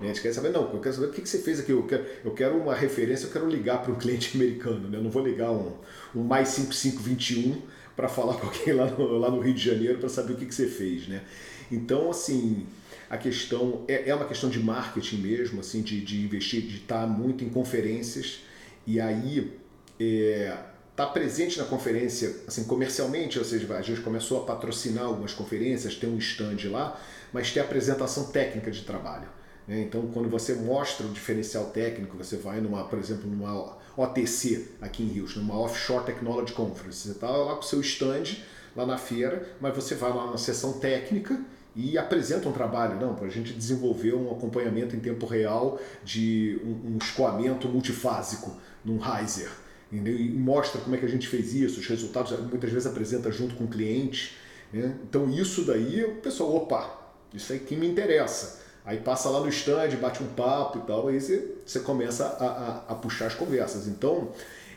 A gente quer saber, não, eu quero saber o que, você fez aqui. Eu quero, eu quero uma referência, eu quero ligar para um cliente americano. Né? Eu não vou ligar um, um mais 5521 para falar com alguém lá no, lá no Rio de Janeiro para saber o que, que você fez. Né? Então, assim, a questão é, é uma questão de marketing mesmo, assim, de, de investir, de estar muito em conferências e aí é, tá presente na conferência, assim, comercialmente, ou seja, a gente começou a patrocinar algumas conferências, tem um stand lá, mas tem apresentação técnica de trabalho. Né? Então, quando você mostra o diferencial técnico, você vai numa, por exemplo, numa OTC aqui em Houston, numa Offshore Technology Conference, você está lá com o seu stand lá na feira, mas você vai lá na sessão técnica e apresenta um trabalho, não, para a gente desenvolver um acompanhamento em tempo real de um, um escoamento multifásico num riser. E mostra como é que a gente fez isso, os resultados, muitas vezes apresenta junto com o cliente. Né? Então isso daí, o pessoal, opa, isso aí que me interessa. Aí passa lá no stand, bate um papo e tal, aí você, começa a, a, a puxar as conversas. Então,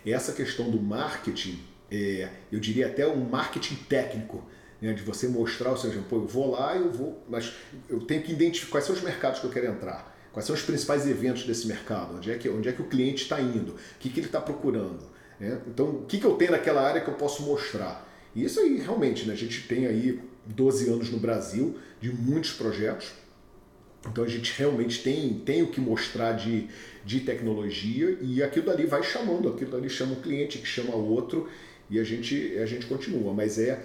essa questão do marketing, é, eu diria até um marketing técnico, né, de você mostrar, ou seja, pô, eu vou lá, eu vou, mas eu tenho que identificar quais são os mercados que eu quero entrar, quais são os principais eventos desse mercado, onde é que, onde é que o cliente está indo, o que, que ele está procurando. Né? Então, o que, que eu tenho naquela área que eu posso mostrar? E isso aí, realmente, né, a gente tem aí 12 anos no Brasil de muitos projetos, então a gente realmente tem, tem o que mostrar de, de tecnologia e aquilo dali vai chamando, aquilo dali chama um cliente que chama outro e a gente, a gente continua. Mas é,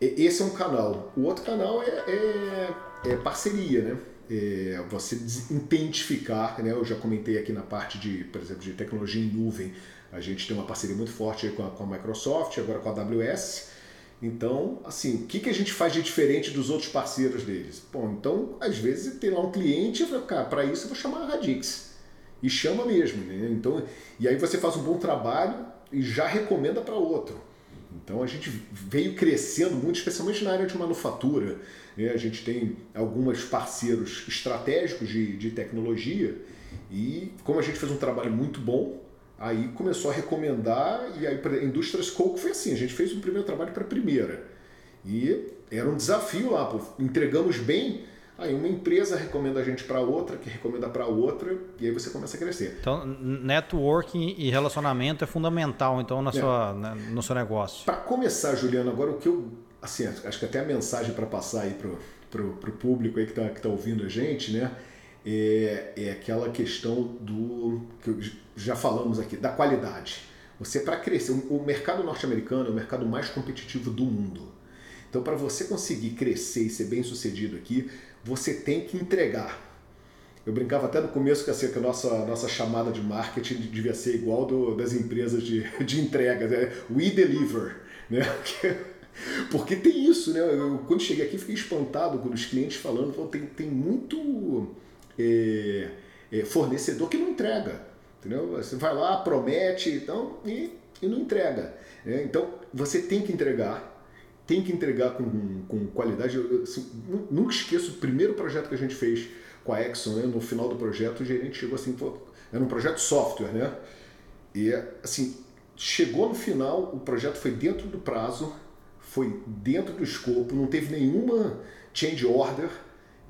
é esse é um canal. O outro canal é, é, é parceria, né? É você identificar, né? Eu já comentei aqui na parte de, por exemplo, de tecnologia em nuvem, a gente tem uma parceria muito forte com a, com a Microsoft, agora com a AWS. Então, assim, o que, que a gente faz de diferente dos outros parceiros deles? Bom, então, às vezes tem lá um cliente e fala, cara, para isso eu vou chamar a Radix. E chama mesmo, né? Então, e aí você faz um bom trabalho e já recomenda para outro. Então a gente veio crescendo muito, especialmente na área de manufatura. Né? A gente tem alguns parceiros estratégicos de, de tecnologia e como a gente fez um trabalho muito bom, Aí começou a recomendar, e aí para a indústria Coke foi assim: a gente fez um primeiro trabalho para a primeira. E era um desafio lá, pô, entregamos bem, aí uma empresa recomenda a gente para outra, que recomenda para outra, e aí você começa a crescer. Então, networking e relacionamento é fundamental, então, na é. sua, né, no seu negócio. Para começar, Juliano, agora o que eu. Assim, acho que até a mensagem para passar aí para o público aí que está que tá ouvindo a gente, né? É, é aquela questão do que já falamos aqui, da qualidade. Você para crescer, o mercado norte-americano é o mercado mais competitivo do mundo. Então, para você conseguir crescer e ser bem sucedido aqui, você tem que entregar. Eu brincava até no começo que, assim, que a nossa, nossa chamada de marketing devia ser igual do, das empresas de, de entrega, né? We deliver. Né? Porque tem isso, né? Eu, quando cheguei aqui fiquei espantado com os clientes falando, tem, tem muito é, é, fornecedor que não entrega. Entendeu? Você vai lá, promete então, e, e não entrega. É, então você tem que entregar, tem que entregar com, com qualidade. Eu, assim, nunca esqueço o primeiro projeto que a gente fez com a Exxon, né? no final do projeto o gerente chegou assim, pô, era um projeto software, né? E assim, chegou no final, o projeto foi dentro do prazo, foi dentro do escopo, não teve nenhuma change order.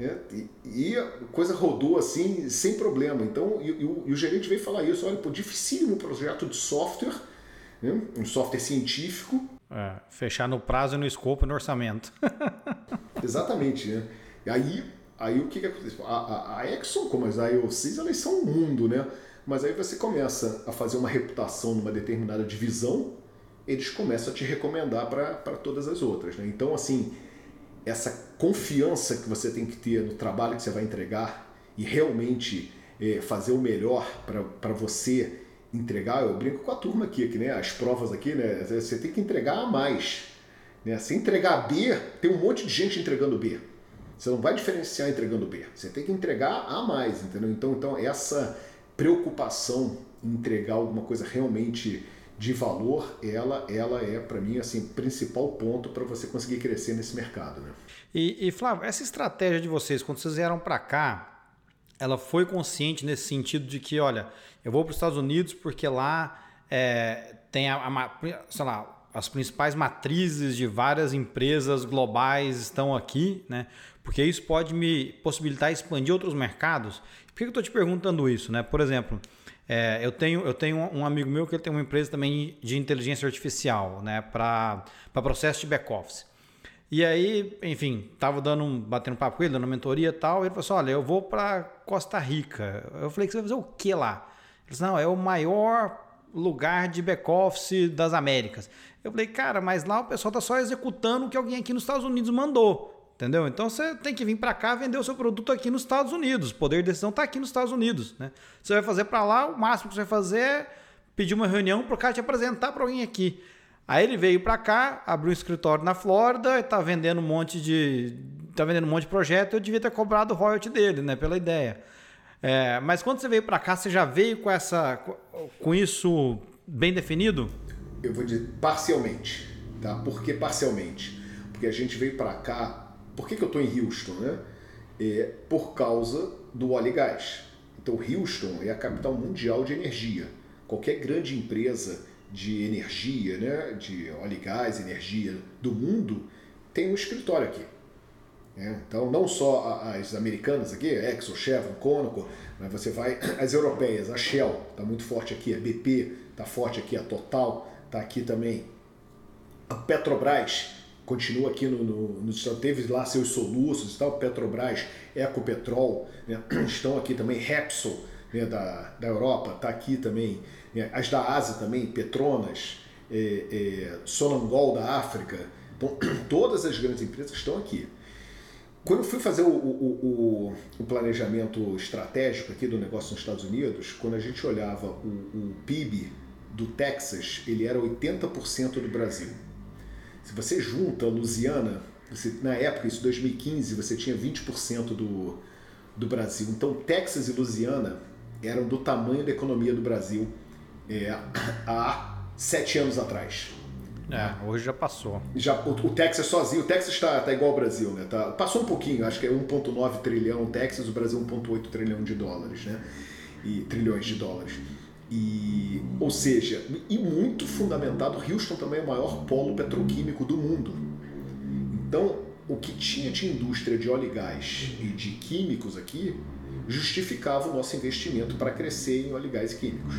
Né? E, e, a coisa rodou assim, sem problema. Então, e, e, o, e o, gerente veio falar isso: olha, pô, dificílimo projeto de software, né? um software científico. É, fechar no prazo, no escopo e no orçamento. Exatamente. Né? E aí, aí o que, que aconteceu? A, a, a Exxon, como as IOCs, elas são um mundo, né? Mas aí você começa a fazer uma reputação numa determinada divisão, eles começam a te recomendar para todas as outras. Né? Então, assim, essa confiança que você tem que ter no trabalho que você vai entregar e realmente é, fazer o melhor para você entregar, eu brinco com a turma aqui, que né, as provas aqui, né, você tem que entregar a mais. Né? Se entregar B, tem um monte de gente entregando B. Você não vai diferenciar entregando B. Você tem que entregar a mais, entendeu? Então, então essa preocupação em entregar alguma coisa realmente de valor, ela, ela é, para mim, assim, principal ponto para você conseguir crescer nesse mercado. Né? E, e, Flávio, essa estratégia de vocês, quando vocês vieram para cá, ela foi consciente nesse sentido de que, olha, eu vou para os Estados Unidos porque lá é, tem a, a, sei lá, as principais matrizes de várias empresas globais estão aqui, né? Porque isso pode me possibilitar expandir outros mercados que eu estou te perguntando isso? Né? Por exemplo, é, eu, tenho, eu tenho um amigo meu que ele tem uma empresa também de inteligência artificial né? para processo de back-office. E aí, enfim, tava dando um, batendo papo com ele, dando mentoria e tal. E ele falou assim: olha, eu vou para Costa Rica. Eu falei você vai fazer o que lá? Ele disse: não, é o maior lugar de back-office das Américas. Eu falei, cara, mas lá o pessoal tá só executando o que alguém aqui nos Estados Unidos mandou. Entendeu? Então você tem que vir para cá vender o seu produto aqui nos Estados Unidos. O poder de decisão está aqui nos Estados Unidos. Né? Você vai fazer para lá, o máximo que você vai fazer é pedir uma reunião para o cara te apresentar para alguém aqui. Aí ele veio para cá, abriu um escritório na Flórida, está vendendo um monte de. tá vendendo um monte de projeto, eu devia ter cobrado o royalty dele, né? Pela ideia. É, mas quando você veio para cá, você já veio com essa. com isso bem definido? Eu vou dizer parcialmente. Tá? Por que parcialmente? Porque a gente veio para cá por que, que eu estou em Houston? Né? É por causa do óleo e gás. Então, Houston é a capital mundial de energia. Qualquer grande empresa de energia, né, de óleo e gás, energia do mundo, tem um escritório aqui. Né? Então, não só as americanas aqui, Exxon, Chevron, Conoco, mas você vai as europeias, a Shell está muito forte aqui, a BP está forte aqui, a Total está aqui também, a Petrobras continua aqui no, no, no teve lá seus soluços e tal, Petrobras, Ecopetrol, né? estão aqui também, Repsol, né, da, da Europa, está aqui também, né? as da Ásia também, Petronas, é, é, Sonangol da África, então, todas as grandes empresas estão aqui. Quando eu fui fazer o, o, o, o, planejamento estratégico aqui do negócio nos Estados Unidos, quando a gente olhava o PIB do Texas, ele era 80% do Brasil. Se você junta Louisiana, você, na época, isso 2015, você tinha 20% do, do Brasil. Então, Texas e Louisiana eram do tamanho da economia do Brasil é, há sete anos atrás. É, hoje já passou. Já, o, o Texas sozinho, o Texas está tá igual ao Brasil, né? Tá, passou um pouquinho, acho que é 1,9 trilhão o Texas, o Brasil 1,8 trilhão de dólares, né? E trilhões de dólares. E, ou seja, e muito fundamentado, Houston também é o maior polo petroquímico do mundo. Então, o que tinha de indústria de óleo e gás e de químicos aqui justificava o nosso investimento para crescer em óleo e gás e químicos.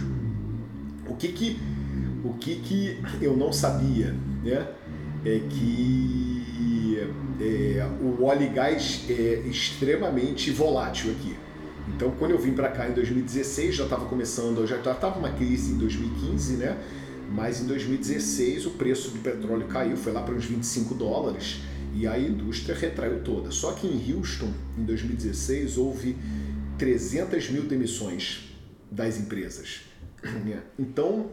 O que que, o que, que eu não sabia né, é que é, o óleo e gás é extremamente volátil aqui. Então, quando eu vim para cá em 2016, já estava começando, já estava uma crise em 2015, né? Mas em 2016 o preço do petróleo caiu, foi lá para uns 25 dólares e a indústria retraiu toda. Só que em Houston, em 2016, houve 300 mil demissões das empresas. Então,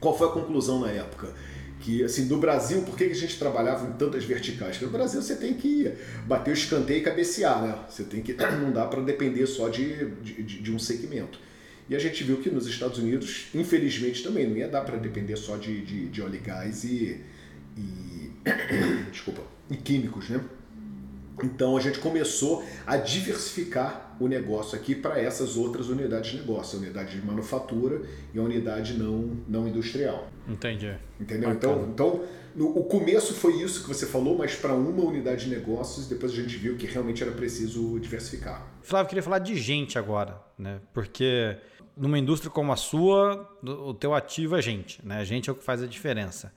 qual foi a conclusão na época? Que assim do Brasil por que a gente trabalhava em tantas verticais? Porque no Brasil você tem que bater o escanteio e cabecear né? Você tem que não dá para depender só de, de, de, um segmento. E a gente viu que nos Estados Unidos infelizmente também não ia dar para depender só de, de, de óleo e gás e, e desculpa e químicos né? Então a gente começou a diversificar o negócio aqui para essas outras unidades de negócio, a unidade de manufatura e a unidade não, não industrial. Entendi. Entendeu? Então, então no, o começo foi isso que você falou, mas para uma unidade de negócios, depois a gente viu que realmente era preciso diversificar. Flávio, queria falar de gente agora, né? Porque numa indústria como a sua, o teu ativo é gente, né? A gente é o que faz a diferença.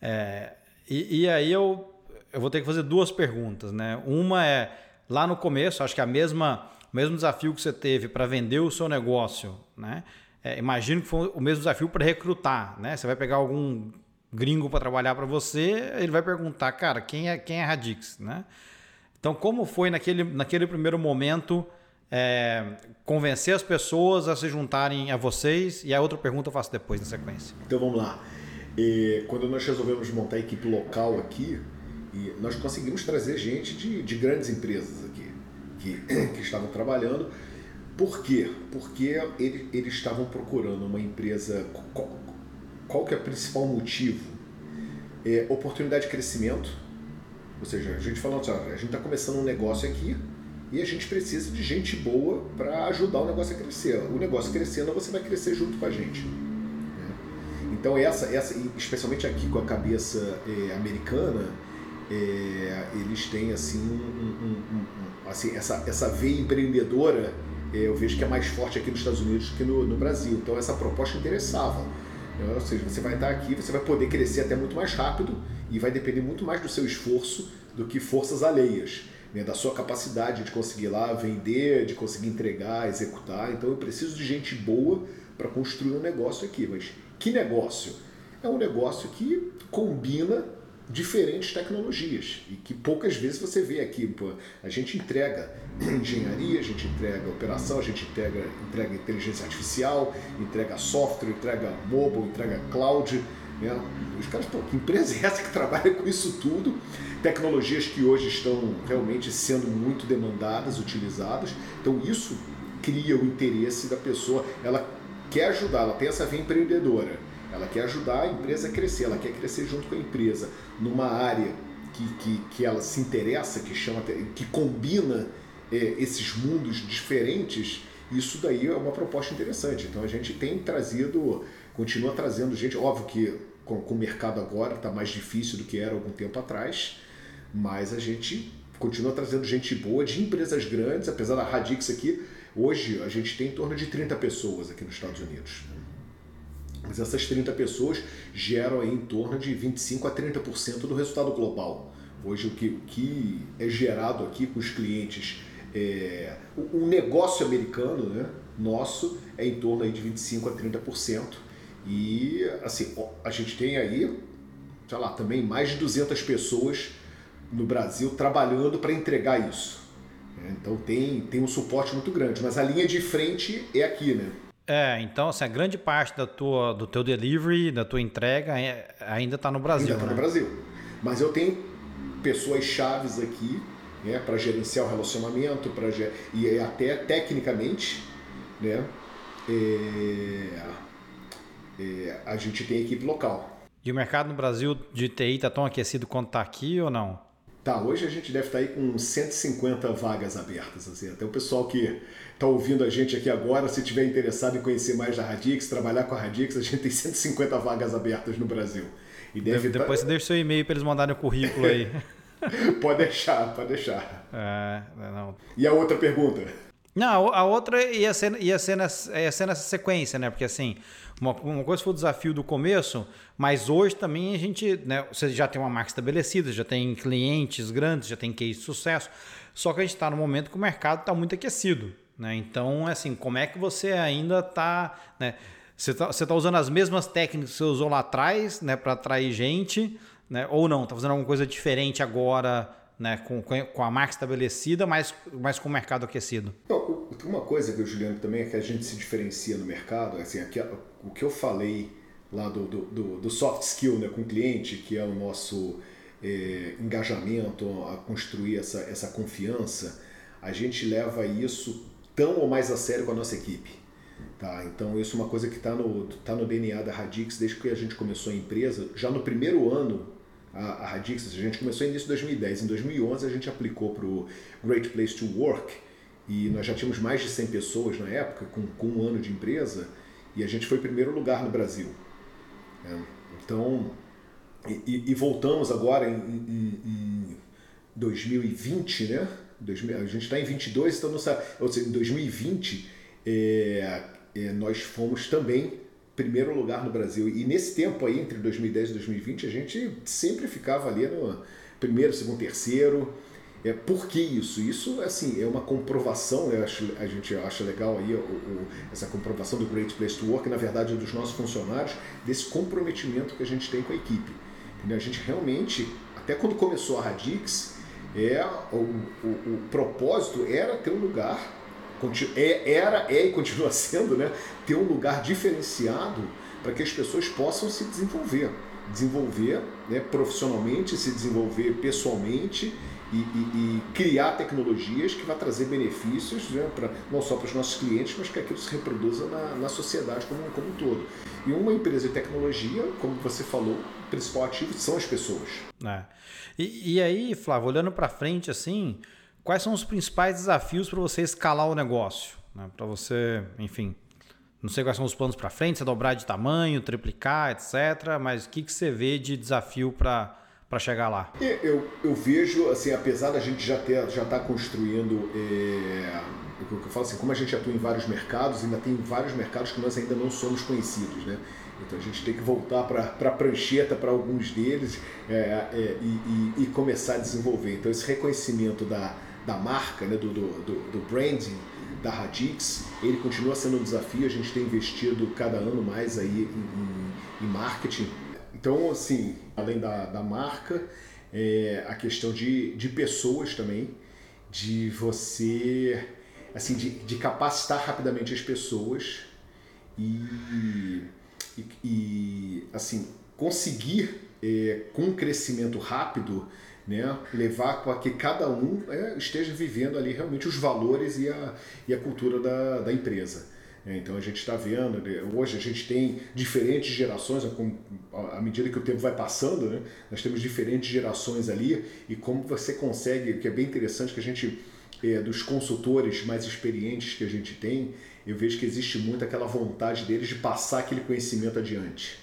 É, e, e aí eu, eu vou ter que fazer duas perguntas, né? Uma é lá no começo, acho que a mesma, mesmo desafio que você teve para vender o seu negócio, né? É, imagino que foi o mesmo desafio para recrutar, né? Você vai pegar algum gringo para trabalhar para você, ele vai perguntar, cara, quem é quem é Radix, né? Então, como foi naquele, naquele primeiro momento é, convencer as pessoas a se juntarem a vocês? E a outra pergunta eu faço depois na sequência. Então vamos lá. E, quando nós resolvemos montar a equipe local aqui, nós conseguimos trazer gente de, de grandes empresas aqui, que, que estavam trabalhando. Por quê? Porque eles, eles estavam procurando uma empresa. Qual, qual que é o principal motivo? É, oportunidade de crescimento. Ou seja, a gente falando assim, a gente está começando um negócio aqui e a gente precisa de gente boa para ajudar o negócio a crescer. O negócio crescendo, você vai crescer junto com a gente. Né? Então essa, essa, especialmente aqui com a cabeça é, americana, é, eles têm assim, um, um, um, assim essa, essa veia empreendedora é, eu vejo que é mais forte aqui nos Estados Unidos que no, no Brasil. Então essa proposta interessava. Né? Ou seja, você vai estar aqui, você vai poder crescer até muito mais rápido e vai depender muito mais do seu esforço do que forças alheias. Né? Da sua capacidade de conseguir lá vender, de conseguir entregar, executar. Então eu preciso de gente boa para construir um negócio aqui. Mas que negócio? É um negócio que combina diferentes tecnologias e que poucas vezes você vê aqui. A gente entrega engenharia, a gente entrega operação, a gente entrega, entrega inteligência artificial, entrega software, entrega mobile, entrega cloud. Né? Os caras, pô, que empresa é essa que trabalha com isso tudo? Tecnologias que hoje estão realmente sendo muito demandadas, utilizadas. Então isso cria o interesse da pessoa. Ela quer ajudar, ela tem essa veia empreendedora ela quer ajudar a empresa a crescer, ela quer crescer junto com a empresa numa área que, que, que ela se interessa, que chama, que combina é, esses mundos diferentes. Isso daí é uma proposta interessante. Então a gente tem trazido, continua trazendo gente, óbvio que com, com o mercado agora está mais difícil do que era algum tempo atrás, mas a gente continua trazendo gente boa de empresas grandes, apesar da Radix aqui, hoje a gente tem em torno de 30 pessoas aqui nos Estados Unidos. Mas essas 30 pessoas geram aí em torno de 25 a 30% do resultado global. Hoje o que, o que é gerado aqui com os clientes, é, o, o negócio americano né, nosso é em torno aí de 25 a 30%. E assim, a gente tem aí, sei lá, também mais de 200 pessoas no Brasil trabalhando para entregar isso. Então tem, tem um suporte muito grande, mas a linha de frente é aqui, né? É, então assim, a grande parte da tua, do teu delivery, da tua entrega é, ainda está no Brasil. Ainda está né? no Brasil. Mas eu tenho pessoas chaves aqui né, para gerenciar o relacionamento, para e até tecnicamente, né, é, é, a gente tem equipe local. E o mercado no Brasil de TI está tão aquecido quanto está aqui ou não? Tá, hoje a gente deve estar tá aí com 150 vagas abertas. Assim. Até o pessoal que está ouvindo a gente aqui agora, se tiver interessado em conhecer mais da Radix, trabalhar com a Radix, a gente tem 150 vagas abertas no Brasil. E deve tá Depois tá... você deixa seu e-mail para eles mandarem o currículo aí. pode deixar, pode deixar. É, não. E a outra pergunta? Não, a outra ia ser, ia ser, nessa, ia ser nessa sequência, né? Porque assim, uma, uma coisa foi o desafio do começo, mas hoje também a gente, né? Você já tem uma marca estabelecida, já tem clientes grandes, já tem case de sucesso. Só que a gente está no momento que o mercado está muito aquecido. Né? Então, assim, como é que você ainda está. Né? Você está tá usando as mesmas técnicas que você usou lá atrás né, para atrair gente, né? ou não? Está fazendo alguma coisa diferente agora né, com, com a marca estabelecida, mas, mas com o mercado aquecido? Não, uma coisa que o Juliano também é que a gente se diferencia no mercado, assim, aqui, o que eu falei lá do, do, do, do soft skill né, com o cliente, que é o nosso é, engajamento, a construir essa, essa confiança, a gente leva isso tão ou mais a sério com a nossa equipe. Tá? Então isso é uma coisa que está no, tá no DNA da Radix desde que a gente começou a empresa. Já no primeiro ano, a, a Radix, a gente começou no início de 2010. Em 2011 a gente aplicou para o Great Place to Work e nós já tínhamos mais de 100 pessoas na época, com, com um ano de empresa, e a gente foi primeiro lugar no Brasil. É, então, e, e, voltamos agora em, em, em 2020, né? a gente está em 22, então não sabe, ou seja, em 2020 é, é, nós fomos também primeiro lugar no Brasil. E nesse tempo aí, entre 2010 e 2020, a gente sempre ficava ali no primeiro, segundo, terceiro. É, por que isso? Isso assim, é uma comprovação, eu acho, a gente acha legal aí o, o, essa comprovação do Great Place to Work, na verdade, dos nossos funcionários, desse comprometimento que a gente tem com a equipe. A gente realmente, até quando começou a Radix, é, o, o, propósito era ter um lugar, é, era, é e continua sendo, né, ter um lugar diferenciado para que as pessoas possam se desenvolver. Desenvolver né, profissionalmente, se desenvolver pessoalmente e, e, e, criar tecnologias que vai trazer benefícios né, pra, não só para os nossos clientes, mas que aquilo se reproduza na, na sociedade como, como um todo. E uma empresa de tecnologia, como você falou, o principal ativo são as pessoas. É. E, e aí, Flávio, olhando para frente assim, quais são os principais desafios para você escalar o negócio? Né? Para você, enfim, não sei quais são os planos para frente, se é dobrar de tamanho, triplicar, etc. Mas o que, que você vê de desafio para para chegar lá? Eu, eu vejo, assim, apesar da gente já ter já estar tá construindo, é, eu, eu falo assim, como a gente atua em vários mercados, ainda tem vários mercados que nós ainda não somos conhecidos, né? Então a gente tem que voltar para a prancheta para alguns deles é, é, e, e, e, começar a desenvolver. Então esse reconhecimento da, da marca, né, do, do, do branding da Radix, ele continua sendo um desafio. A gente tem investido cada ano mais aí em, em, em marketing então, assim, além da, da marca, é, a questão de, de pessoas também, de você, assim, de, de capacitar rapidamente as pessoas e, e, e assim, conseguir, é, com um crescimento rápido, né, levar para que cada um é, esteja vivendo ali realmente os valores e a, e a cultura da, da empresa. É, então a gente está vendo, né, hoje a gente tem diferentes gerações, à medida que o tempo vai passando, né, nós temos diferentes gerações ali e como você consegue, que é bem interessante que a gente, é, dos consultores mais experientes que a gente tem, eu vejo que existe muito aquela vontade deles de passar aquele conhecimento adiante.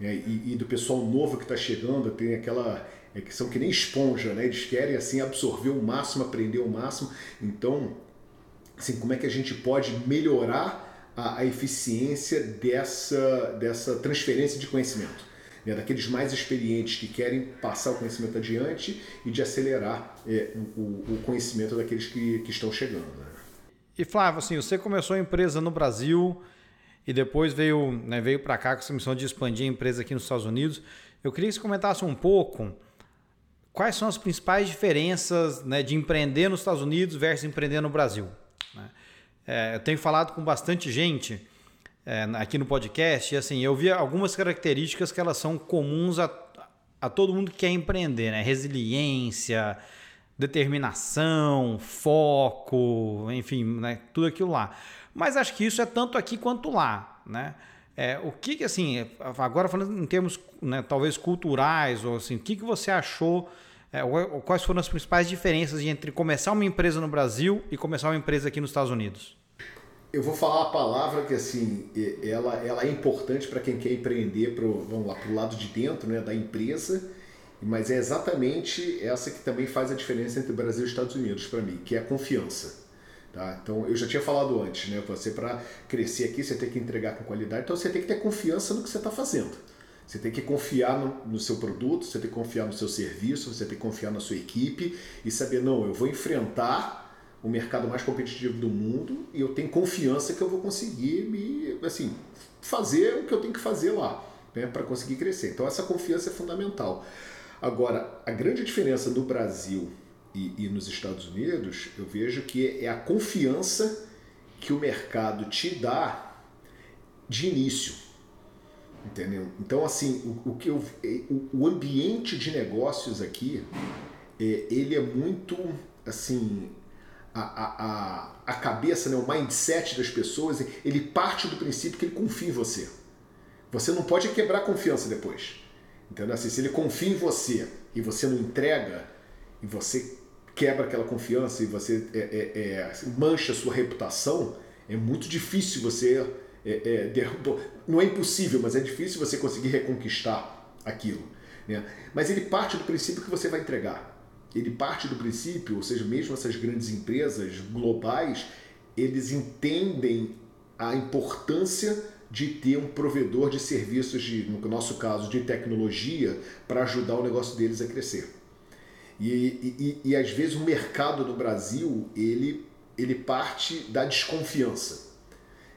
Né, e, e, do pessoal novo que está chegando, tem aquela. É, que são que nem esponja, né? eles querem assim absorver o máximo, aprender o máximo. Então, assim, como é que a gente pode melhorar a, a eficiência dessa, dessa transferência de conhecimento. Né, daqueles mais experientes que querem passar o conhecimento adiante e de acelerar é, o, o, conhecimento daqueles que, que estão chegando. Né? E Flávio, assim, você começou a empresa no Brasil e depois veio, né, veio para cá com essa missão de expandir a empresa aqui nos Estados Unidos. Eu queria que você comentasse um pouco quais são as principais diferenças né, de empreender nos Estados Unidos versus empreender no Brasil. Né? É, eu tenho falado com bastante gente é, aqui no podcast e assim, eu vi algumas características que elas são comuns a, a todo mundo que quer empreender, né? Resiliência, determinação, foco, enfim, né? tudo aquilo lá. Mas acho que isso é tanto aqui quanto lá, né? É, o que, assim, agora falando em termos né, talvez culturais, ou assim, o que, que você achou, é, quais foram as principais diferenças entre começar uma empresa no Brasil e começar uma empresa aqui nos Estados Unidos? Eu vou falar a palavra que assim, ela, ela é importante para quem quer empreender pro, vamos lá, para o lado de dentro né, da empresa, mas é exatamente essa que também faz a diferença entre o Brasil e os Estados Unidos para mim, que é a confiança. Tá? Então, eu já tinha falado antes, né? Você para crescer aqui, você tem que entregar com qualidade, então você tem que ter confiança no que você está fazendo. Você tem que confiar no, no, seu produto, você tem que confiar no seu serviço, você tem que confiar na sua equipe e saber, não, eu vou enfrentar o mercado mais competitivo do mundo e eu tenho confiança que eu vou conseguir me assim fazer o que eu tenho que fazer lá né, para conseguir crescer. Então essa confiança é fundamental. Agora a grande diferença no Brasil e, e nos Estados Unidos eu vejo que é a confiança que o mercado te dá de início. Entendeu? Então, assim, o, o que eu, o, o ambiente de negócios aqui, é, ele é muito, assim, a, a, a cabeça, né, o mindset das pessoas, ele parte do princípio que ele confia em você. Você não pode quebrar a confiança depois. Entendeu? Assim, se ele confia em você e você não entrega, e você quebra aquela confiança e você é, é, é, mancha a sua reputação, é muito difícil você. É, é não é impossível, mas é difícil você conseguir reconquistar aquilo. Né? Mas ele parte do princípio que você vai entregar. Ele parte do princípio, ou seja, mesmo essas grandes empresas globais, eles entendem a importância de ter um provedor de serviços, de, no nosso caso, de tecnologia, para ajudar o negócio deles a crescer. E, e, e, às vezes o mercado no Brasil ele, ele parte da desconfiança.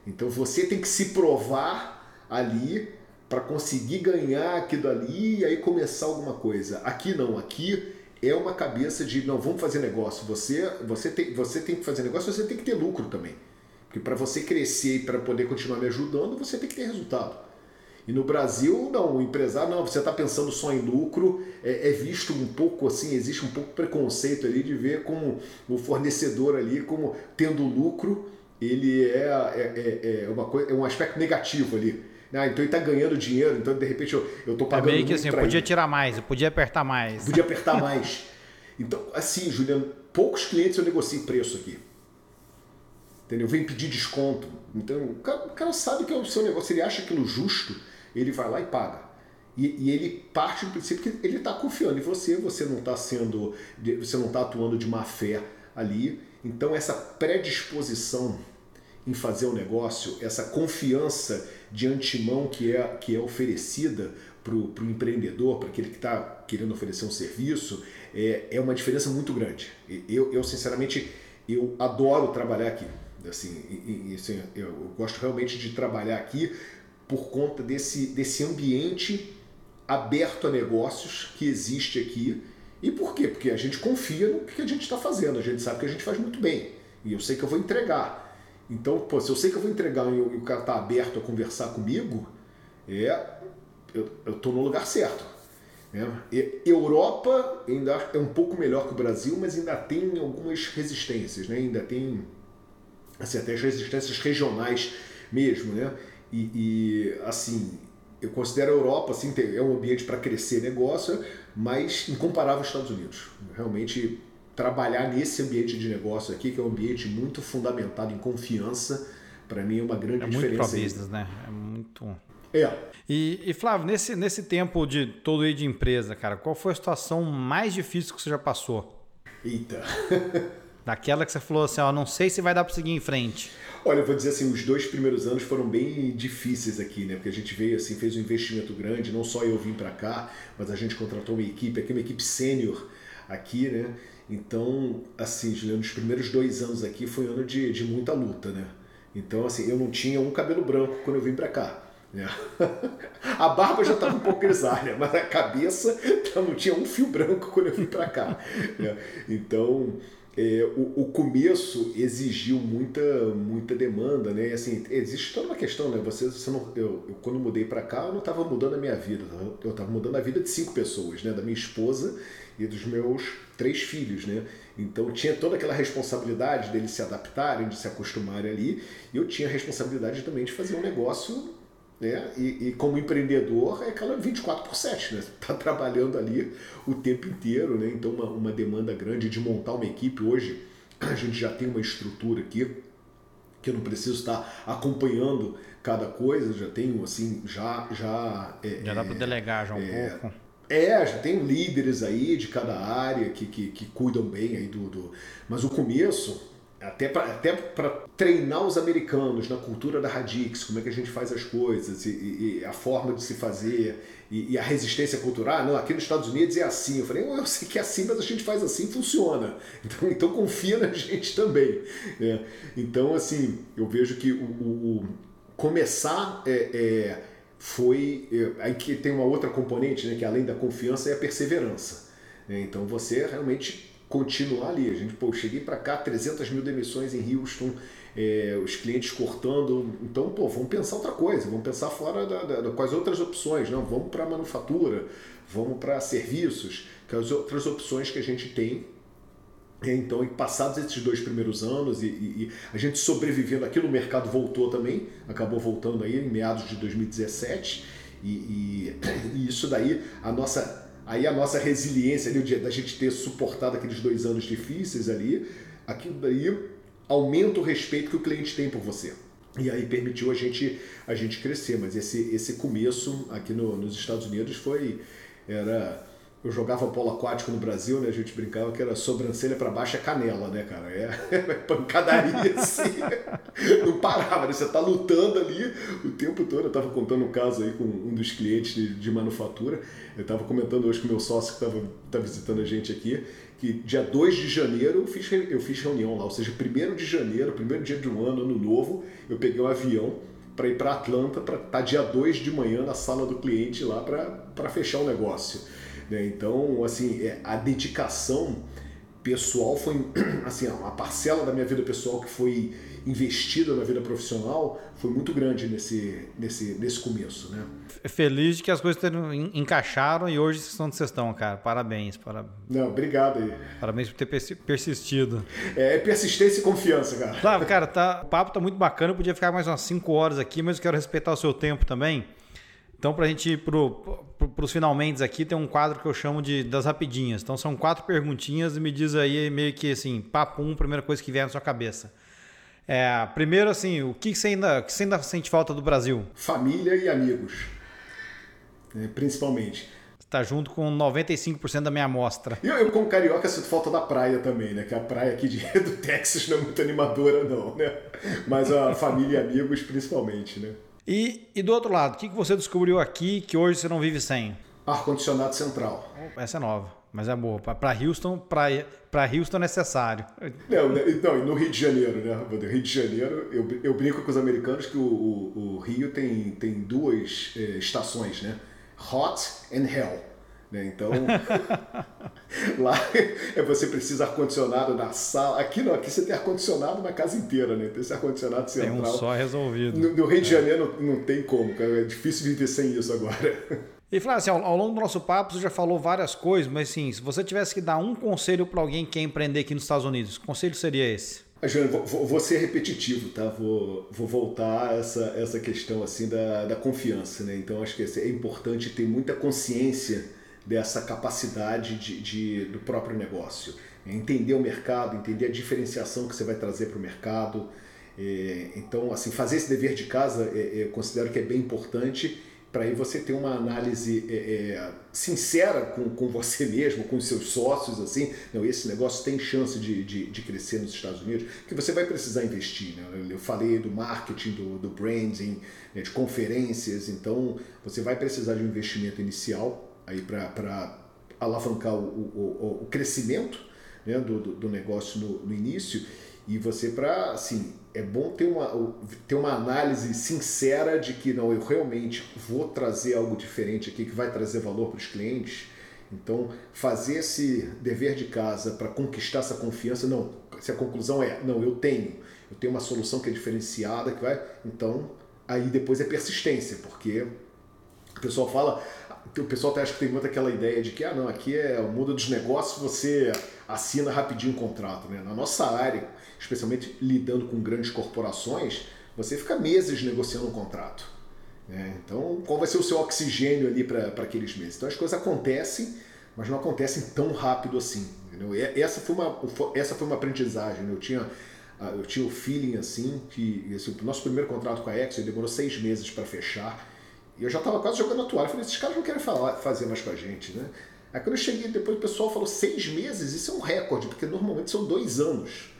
Então você tem que se provar ali para conseguir ganhar aquilo ali e aí começar alguma coisa. Aqui não, aqui é uma cabeça de não, vamos fazer negócio. Você, você, tem, você tem que fazer negócio, você tem que ter lucro também. Porque para você crescer e para poder continuar me ajudando, você tem que ter resultado. E no Brasil, não, o empresário, não, você está pensando só em lucro, é, é, visto um pouco assim, existe um pouco preconceito ali de ver como o fornecedor ali, como tendo lucro, ele é, é, é, é uma coisa, é um aspecto negativo ali. Ah, então ele está ganhando dinheiro, então de repente eu estou pagando. É meio que assim, eu podia tirar mais, eu podia apertar mais. Podia apertar mais. Então, assim, Juliano, poucos clientes eu negocio preço aqui entendeu? Vem pedir desconto. Então, o cara, o cara, sabe que é o seu negócio, ele acha aquilo justo, ele vai lá e paga. E, e ele parte do princípio que ele está confiando em você, você não está sendo, você não está atuando de má fé ali. Então, essa predisposição em fazer o negócio, essa confiança de antemão que é, que é oferecida para o empreendedor, para aquele que está querendo oferecer um serviço, é, é uma diferença muito grande. Eu, eu, sinceramente, eu adoro trabalhar aqui. Assim, e, e, assim, eu gosto realmente de trabalhar aqui por conta desse, desse ambiente aberto a negócios que existe aqui. E por quê? Porque a gente confia no que a gente está fazendo, a gente sabe que a gente faz muito bem. E eu sei que eu vou entregar. Então, pô, se eu sei que eu vou entregar e o cara está aberto a conversar comigo, é, eu estou no lugar certo. Né? Europa ainda é um pouco melhor que o Brasil, mas ainda tem algumas resistências, né? ainda tem assim, até as resistências regionais mesmo, né? E, e assim, eu considero a Europa assim, é um ambiente para crescer negócio, mas incomparável aos Estados Unidos. Realmente trabalhar nesse ambiente de negócio aqui, que é um ambiente muito fundamentado em confiança, para mim é uma grande é diferença. Muito business, né? É muito. É. E, e, Flávio, nesse, nesse tempo de todo aí de empresa, cara, qual foi a situação mais difícil que você já passou? Eita. Daquela que você falou assim, ó, não sei se vai dar para seguir em frente. Olha, eu vou dizer assim, os dois primeiros anos foram bem difíceis aqui, né? Porque a gente veio assim, fez um investimento grande, não só eu vim para cá, mas a gente contratou uma equipe, aqui uma equipe sênior aqui, né? Então, assim, Juliano, os primeiros dois anos aqui foi um ano de, de muita luta, né? Então, assim, eu não tinha um cabelo branco quando eu vim para cá. Né? A barba já estava um pouco grisalha, mas a cabeça não tinha um fio branco quando eu vim para cá. Né? Então, é, o, o, começo exigiu muita muita demanda, né? E, assim, existe toda uma questão, né? Você, você não, eu, eu quando mudei para cá, eu não estava mudando a minha vida, eu estava mudando a vida de cinco pessoas, né? Da minha esposa e dos meus três filhos, né? Então tinha toda aquela responsabilidade deles se adaptarem, de se acostumarem ali, e eu tinha a responsabilidade também de fazer um negócio né? E, e, como empreendedor é aquela 24 por 7, né? Está trabalhando ali o tempo inteiro, né? Então uma, uma demanda grande de montar uma equipe. Hoje a gente já tem uma estrutura aqui que eu não preciso estar acompanhando cada coisa, já tenho assim, já já é, já dá para delegar já um é, pouco. É, tenho líderes aí de cada área que, que, que cuidam bem aí do, do... Mas o começo até para até treinar os americanos na cultura da Radix, como é que a gente faz as coisas, e, e a forma de se fazer, e, e, a resistência cultural. Não, aqui nos Estados Unidos é assim. Eu falei, eu sei que é assim, mas a gente faz assim funciona. Então, então confia na gente também. É, então, assim, eu vejo que o, o, o começar é, é, foi. É, aí que tem uma outra componente, né, que além da confiança é a perseverança. Né? Então, você realmente continuar ali. A gente, pô, eu cheguei para cá, 300 mil demissões em Houston, é, os clientes cortando. Então, pô, vamos pensar outra coisa, vamos pensar fora da, da, da quais outras opções, não? Vamos para manufatura, vamos para serviços, que as outras opções que a gente tem. Então, passados esses dois primeiros anos e, e, e a gente sobrevivendo aqui, o mercado voltou também, acabou voltando aí em meados de 2017 e, e, e isso daí, a nossa Aí a nossa resiliência ali, da gente ter suportado aqueles dois anos difíceis ali, aquilo daí aumenta o respeito que o cliente tem por você. E aí permitiu a gente, a gente crescer. Mas esse, esse começo aqui no, nos Estados Unidos foi. Era eu jogava polo aquático no Brasil, né? A gente brincava que era sobrancelha para baixo é canela, né, cara? É, é pancadaria assim. Não parava, né? Você tá lutando ali o tempo todo. Eu tava contando um caso aí com um dos clientes de, de manufatura. Eu tava comentando hoje com o meu sócio que tava, tá visitando a gente aqui, que dia 2 de janeiro eu fiz, eu fiz reunião lá, ou seja, primeiro de janeiro, primeiro dia de um ano, ano novo, eu peguei um avião para ir para Atlanta para estar tá dia 2 de manhã na sala do cliente lá para fechar o negócio. Né? Então, assim, é, a dedicação pessoal foi, assim, uma parcela da minha vida pessoal que foi investida na vida profissional foi muito grande nesse, nesse, nesse começo, né? Feliz de que as coisas encaixaram e hoje vocês estão onde vocês estão, cara. Parabéns. Para... Não, obrigado aí. Parabéns por ter persistido. É, é persistência e confiança, cara. Claro, cara, tá, o papo tá muito bacana. Eu podia ficar mais umas 5 horas aqui, mas eu quero respeitar o seu tempo também. Então, para a gente ir para os finalmente aqui, tem um quadro que eu chamo de das rapidinhas. Então, são quatro perguntinhas e me diz aí meio que assim, papo um, primeira coisa que vier na sua cabeça. É, primeiro, assim, o que você, ainda, que você ainda sente falta do Brasil? Família e amigos, né, principalmente. Está junto com 95% da minha amostra. Eu, eu, como carioca, sinto falta da praia também, né? Que a praia aqui de, do Texas não é muito animadora, não, né? Mas a família e amigos, principalmente, né? E, e do outro lado, o que, que você descobriu aqui que hoje você não vive sem? Ar-condicionado central. Essa é nova, mas é boa. Para Houston, para Houston é necessário. Não, não, no Rio de Janeiro, né? No Rio de Janeiro, eu, eu brinco com os americanos que o, o, o Rio tem, tem duas eh, estações, né? Hot and Hell. Né? Então, lá é você precisa ar-condicionado na sala. Aqui não, aqui você tem ar-condicionado na casa inteira, né? Tem esse ar-condicionado central. Tem um só resolvido. No, no Rio de é. Janeiro não, não, tem como, cara. É difícil viver sem isso agora. E Flávio, assim, ao, ao, longo do nosso papo você já falou várias coisas, mas assim, se você tivesse que dar um conselho para alguém que quer empreender aqui nos Estados Unidos, que conselho seria esse? Ah, Júnior, vou, vou, ser repetitivo, tá? Vou, vou voltar a essa, essa questão assim da, da confiança, né? Então acho que é importante ter muita consciência dessa capacidade de, de, do próprio negócio. É entender o mercado, entender a diferenciação que você vai trazer para o mercado. É, então, assim, fazer esse dever de casa é, eu considero que é bem importante para aí você ter uma análise é, é, sincera com, com você mesmo, com os seus sócios, assim, não, esse negócio tem chance de, de, de crescer nos Estados Unidos, que você vai precisar investir. Né? Eu falei do marketing, do, do branding, né, de conferências, então você vai precisar de um investimento inicial aí para alavancar o, o, o, crescimento né, do, do, negócio no, no início. E você para assim é bom ter uma, ter uma análise sincera de que não eu realmente vou trazer algo diferente aqui que vai trazer valor para os clientes. Então fazer esse dever de casa para conquistar essa confiança não se a conclusão é não eu tenho eu tenho uma solução que é diferenciada que vai então aí depois é persistência porque o pessoal fala o pessoal até acha que tem muito aquela ideia de que, ah, não, aqui é o mundo dos negócios, você assina rapidinho o contrato. Né? Na nossa área, especialmente lidando com grandes corporações, você fica meses negociando um contrato. Né? Então, qual vai ser o seu oxigênio ali para aqueles meses? Então, as coisas acontecem, mas não acontecem tão rápido assim. Entendeu? E essa foi uma, essa foi uma aprendizagem. Né? Eu tinha ah, eu tinha o feeling assim que assim, o nosso primeiro contrato com a Exxon demorou seis meses para fechar e eu já estava quase jogando a toalha. Falei, esses caras não querem falar, fazer mais com a gente, né? Aí quando eu cheguei depois, o pessoal falou seis meses, isso é um recorde, porque normalmente são dois anos.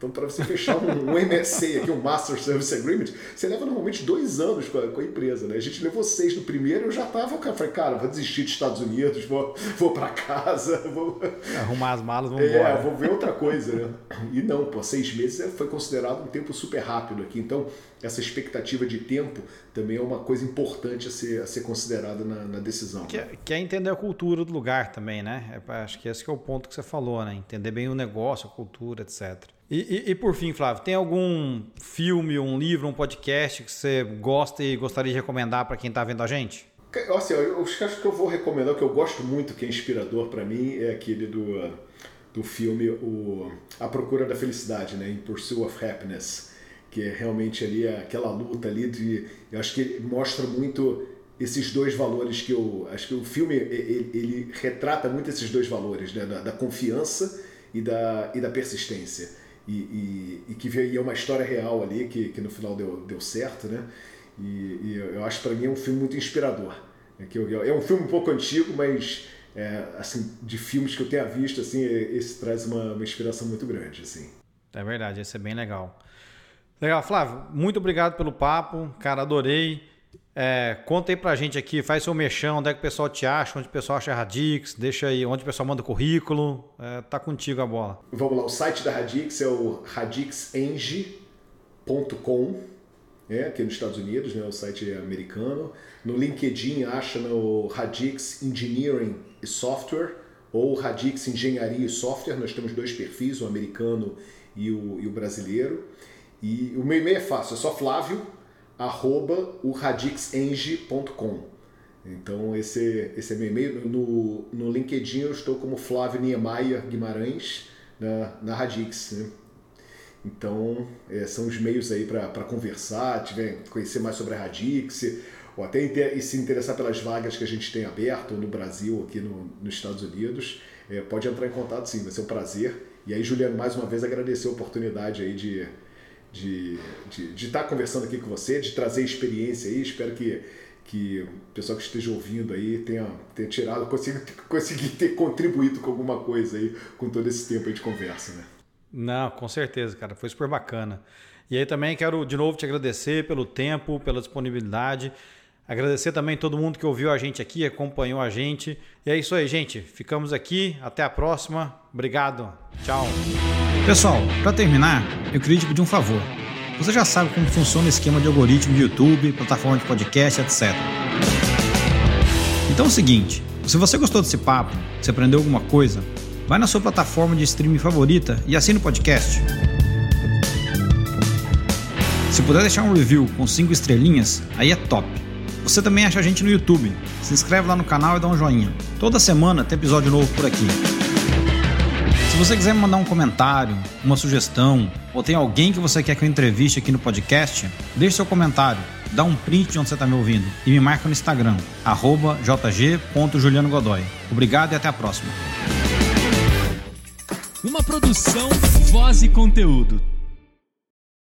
Então, para você fechar um, um MSA aqui, um Master Service Agreement, você leva normalmente dois anos com a, com a empresa, né? A gente levou seis no primeiro, eu já tava, cara, falei, cara, vou desistir dos Estados Unidos, vou, vou para casa, vou... Arrumar as malas, vamos é, embora. vou ver outra coisa, né? E não, pô, seis meses foi considerado um tempo super rápido aqui, então essa expectativa de tempo também é uma coisa importante a ser, a ser considerada na, na decisão. Que, né? que, é entender a cultura do lugar também, né? É, acho que esse que é o ponto que você falou, né? Entender bem o negócio, a cultura, etc. E, e, e, por fim, Flávio, tem algum filme, um livro, um podcast que você gosta e gostaria de recomendar para quem está vendo a gente? Assim, eu acho que eu vou recomendar, o que eu gosto muito, que é inspirador para mim, é aquele do, do filme o, A Procura da Felicidade, né? In Pursuit of Happiness, que é realmente ali aquela luta ali de... Eu acho que mostra muito esses dois valores que eu acho que o filme ele, ele retrata muito esses dois valores né? da, da, confiança e da, e da persistência e, e, e que é uma história real ali que, que no final deu, deu certo né? E, e eu acho para mim é um filme muito inspirador. É, que eu, é um filme um pouco antigo mas é, assim de filmes que eu tenha visto assim esse traz uma, uma inspiração muito grande assim. É verdade esse é bem legal. Legal Flávio muito obrigado pelo papo. Cara adorei é, conta aí pra gente aqui, faz seu mexão, onde é que o pessoal te acha, onde o pessoal acha a Radix, deixa aí onde o pessoal manda currículo, é, tá contigo a bola. Vamos lá, o site da Radix é o radixeng.com, é, aqui nos Estados Unidos, né, o site é americano. No LinkedIn acha no Radix Engineering e Software ou Radix Engenharia e Software, nós temos dois perfis, o americano e o, e o brasileiro. E o meu e-mail é fácil, é só Flávio, arroba o radixeng.com. Então esse, esse é meu e-mail. No, no LinkedIn eu estou como Flávio Niemeyer Guimarães na, na Radix. Né? Então é, são os meios aí para conversar, tiver, conhecer mais sobre a Radix, ou até e se interessar pelas vagas que a gente tem aberto no Brasil, aqui no, nos Estados Unidos, é, pode entrar em contato sim, vai ser um prazer. E aí, Juliano, mais uma vez agradecer a oportunidade aí de de, de, de estar conversando aqui com você, de trazer experiência aí. Espero que, que o pessoal que esteja ouvindo aí tenha, tenha tirado, consiga, conseguir ter contribuído com alguma coisa aí com todo esse tempo aí de conversa, né? Não, com certeza, cara. Foi super bacana. E aí também quero de novo te agradecer pelo tempo, pela disponibilidade. Agradecer também todo mundo que ouviu a gente aqui, acompanhou a gente. E é isso aí, gente. Ficamos aqui. Até a próxima. Obrigado. Tchau. Pessoal, para terminar, eu queria te pedir um favor. Você já sabe como funciona o esquema de algoritmo de YouTube, plataforma de podcast, etc. Então é o seguinte: se você gostou desse papo, se aprendeu alguma coisa, vai na sua plataforma de streaming favorita e assine o podcast. Se puder deixar um review com 5 estrelinhas, aí é top. Você também acha a gente no YouTube. Se inscreve lá no canal e dá um joinha. Toda semana tem episódio novo por aqui. Você quiser me mandar um comentário, uma sugestão, ou tem alguém que você quer que eu entreviste aqui no podcast, deixe seu comentário, dá um print de onde você está me ouvindo e me marca no Instagram, jg.julianogodoy. Obrigado e até a próxima. Uma produção, voz e conteúdo.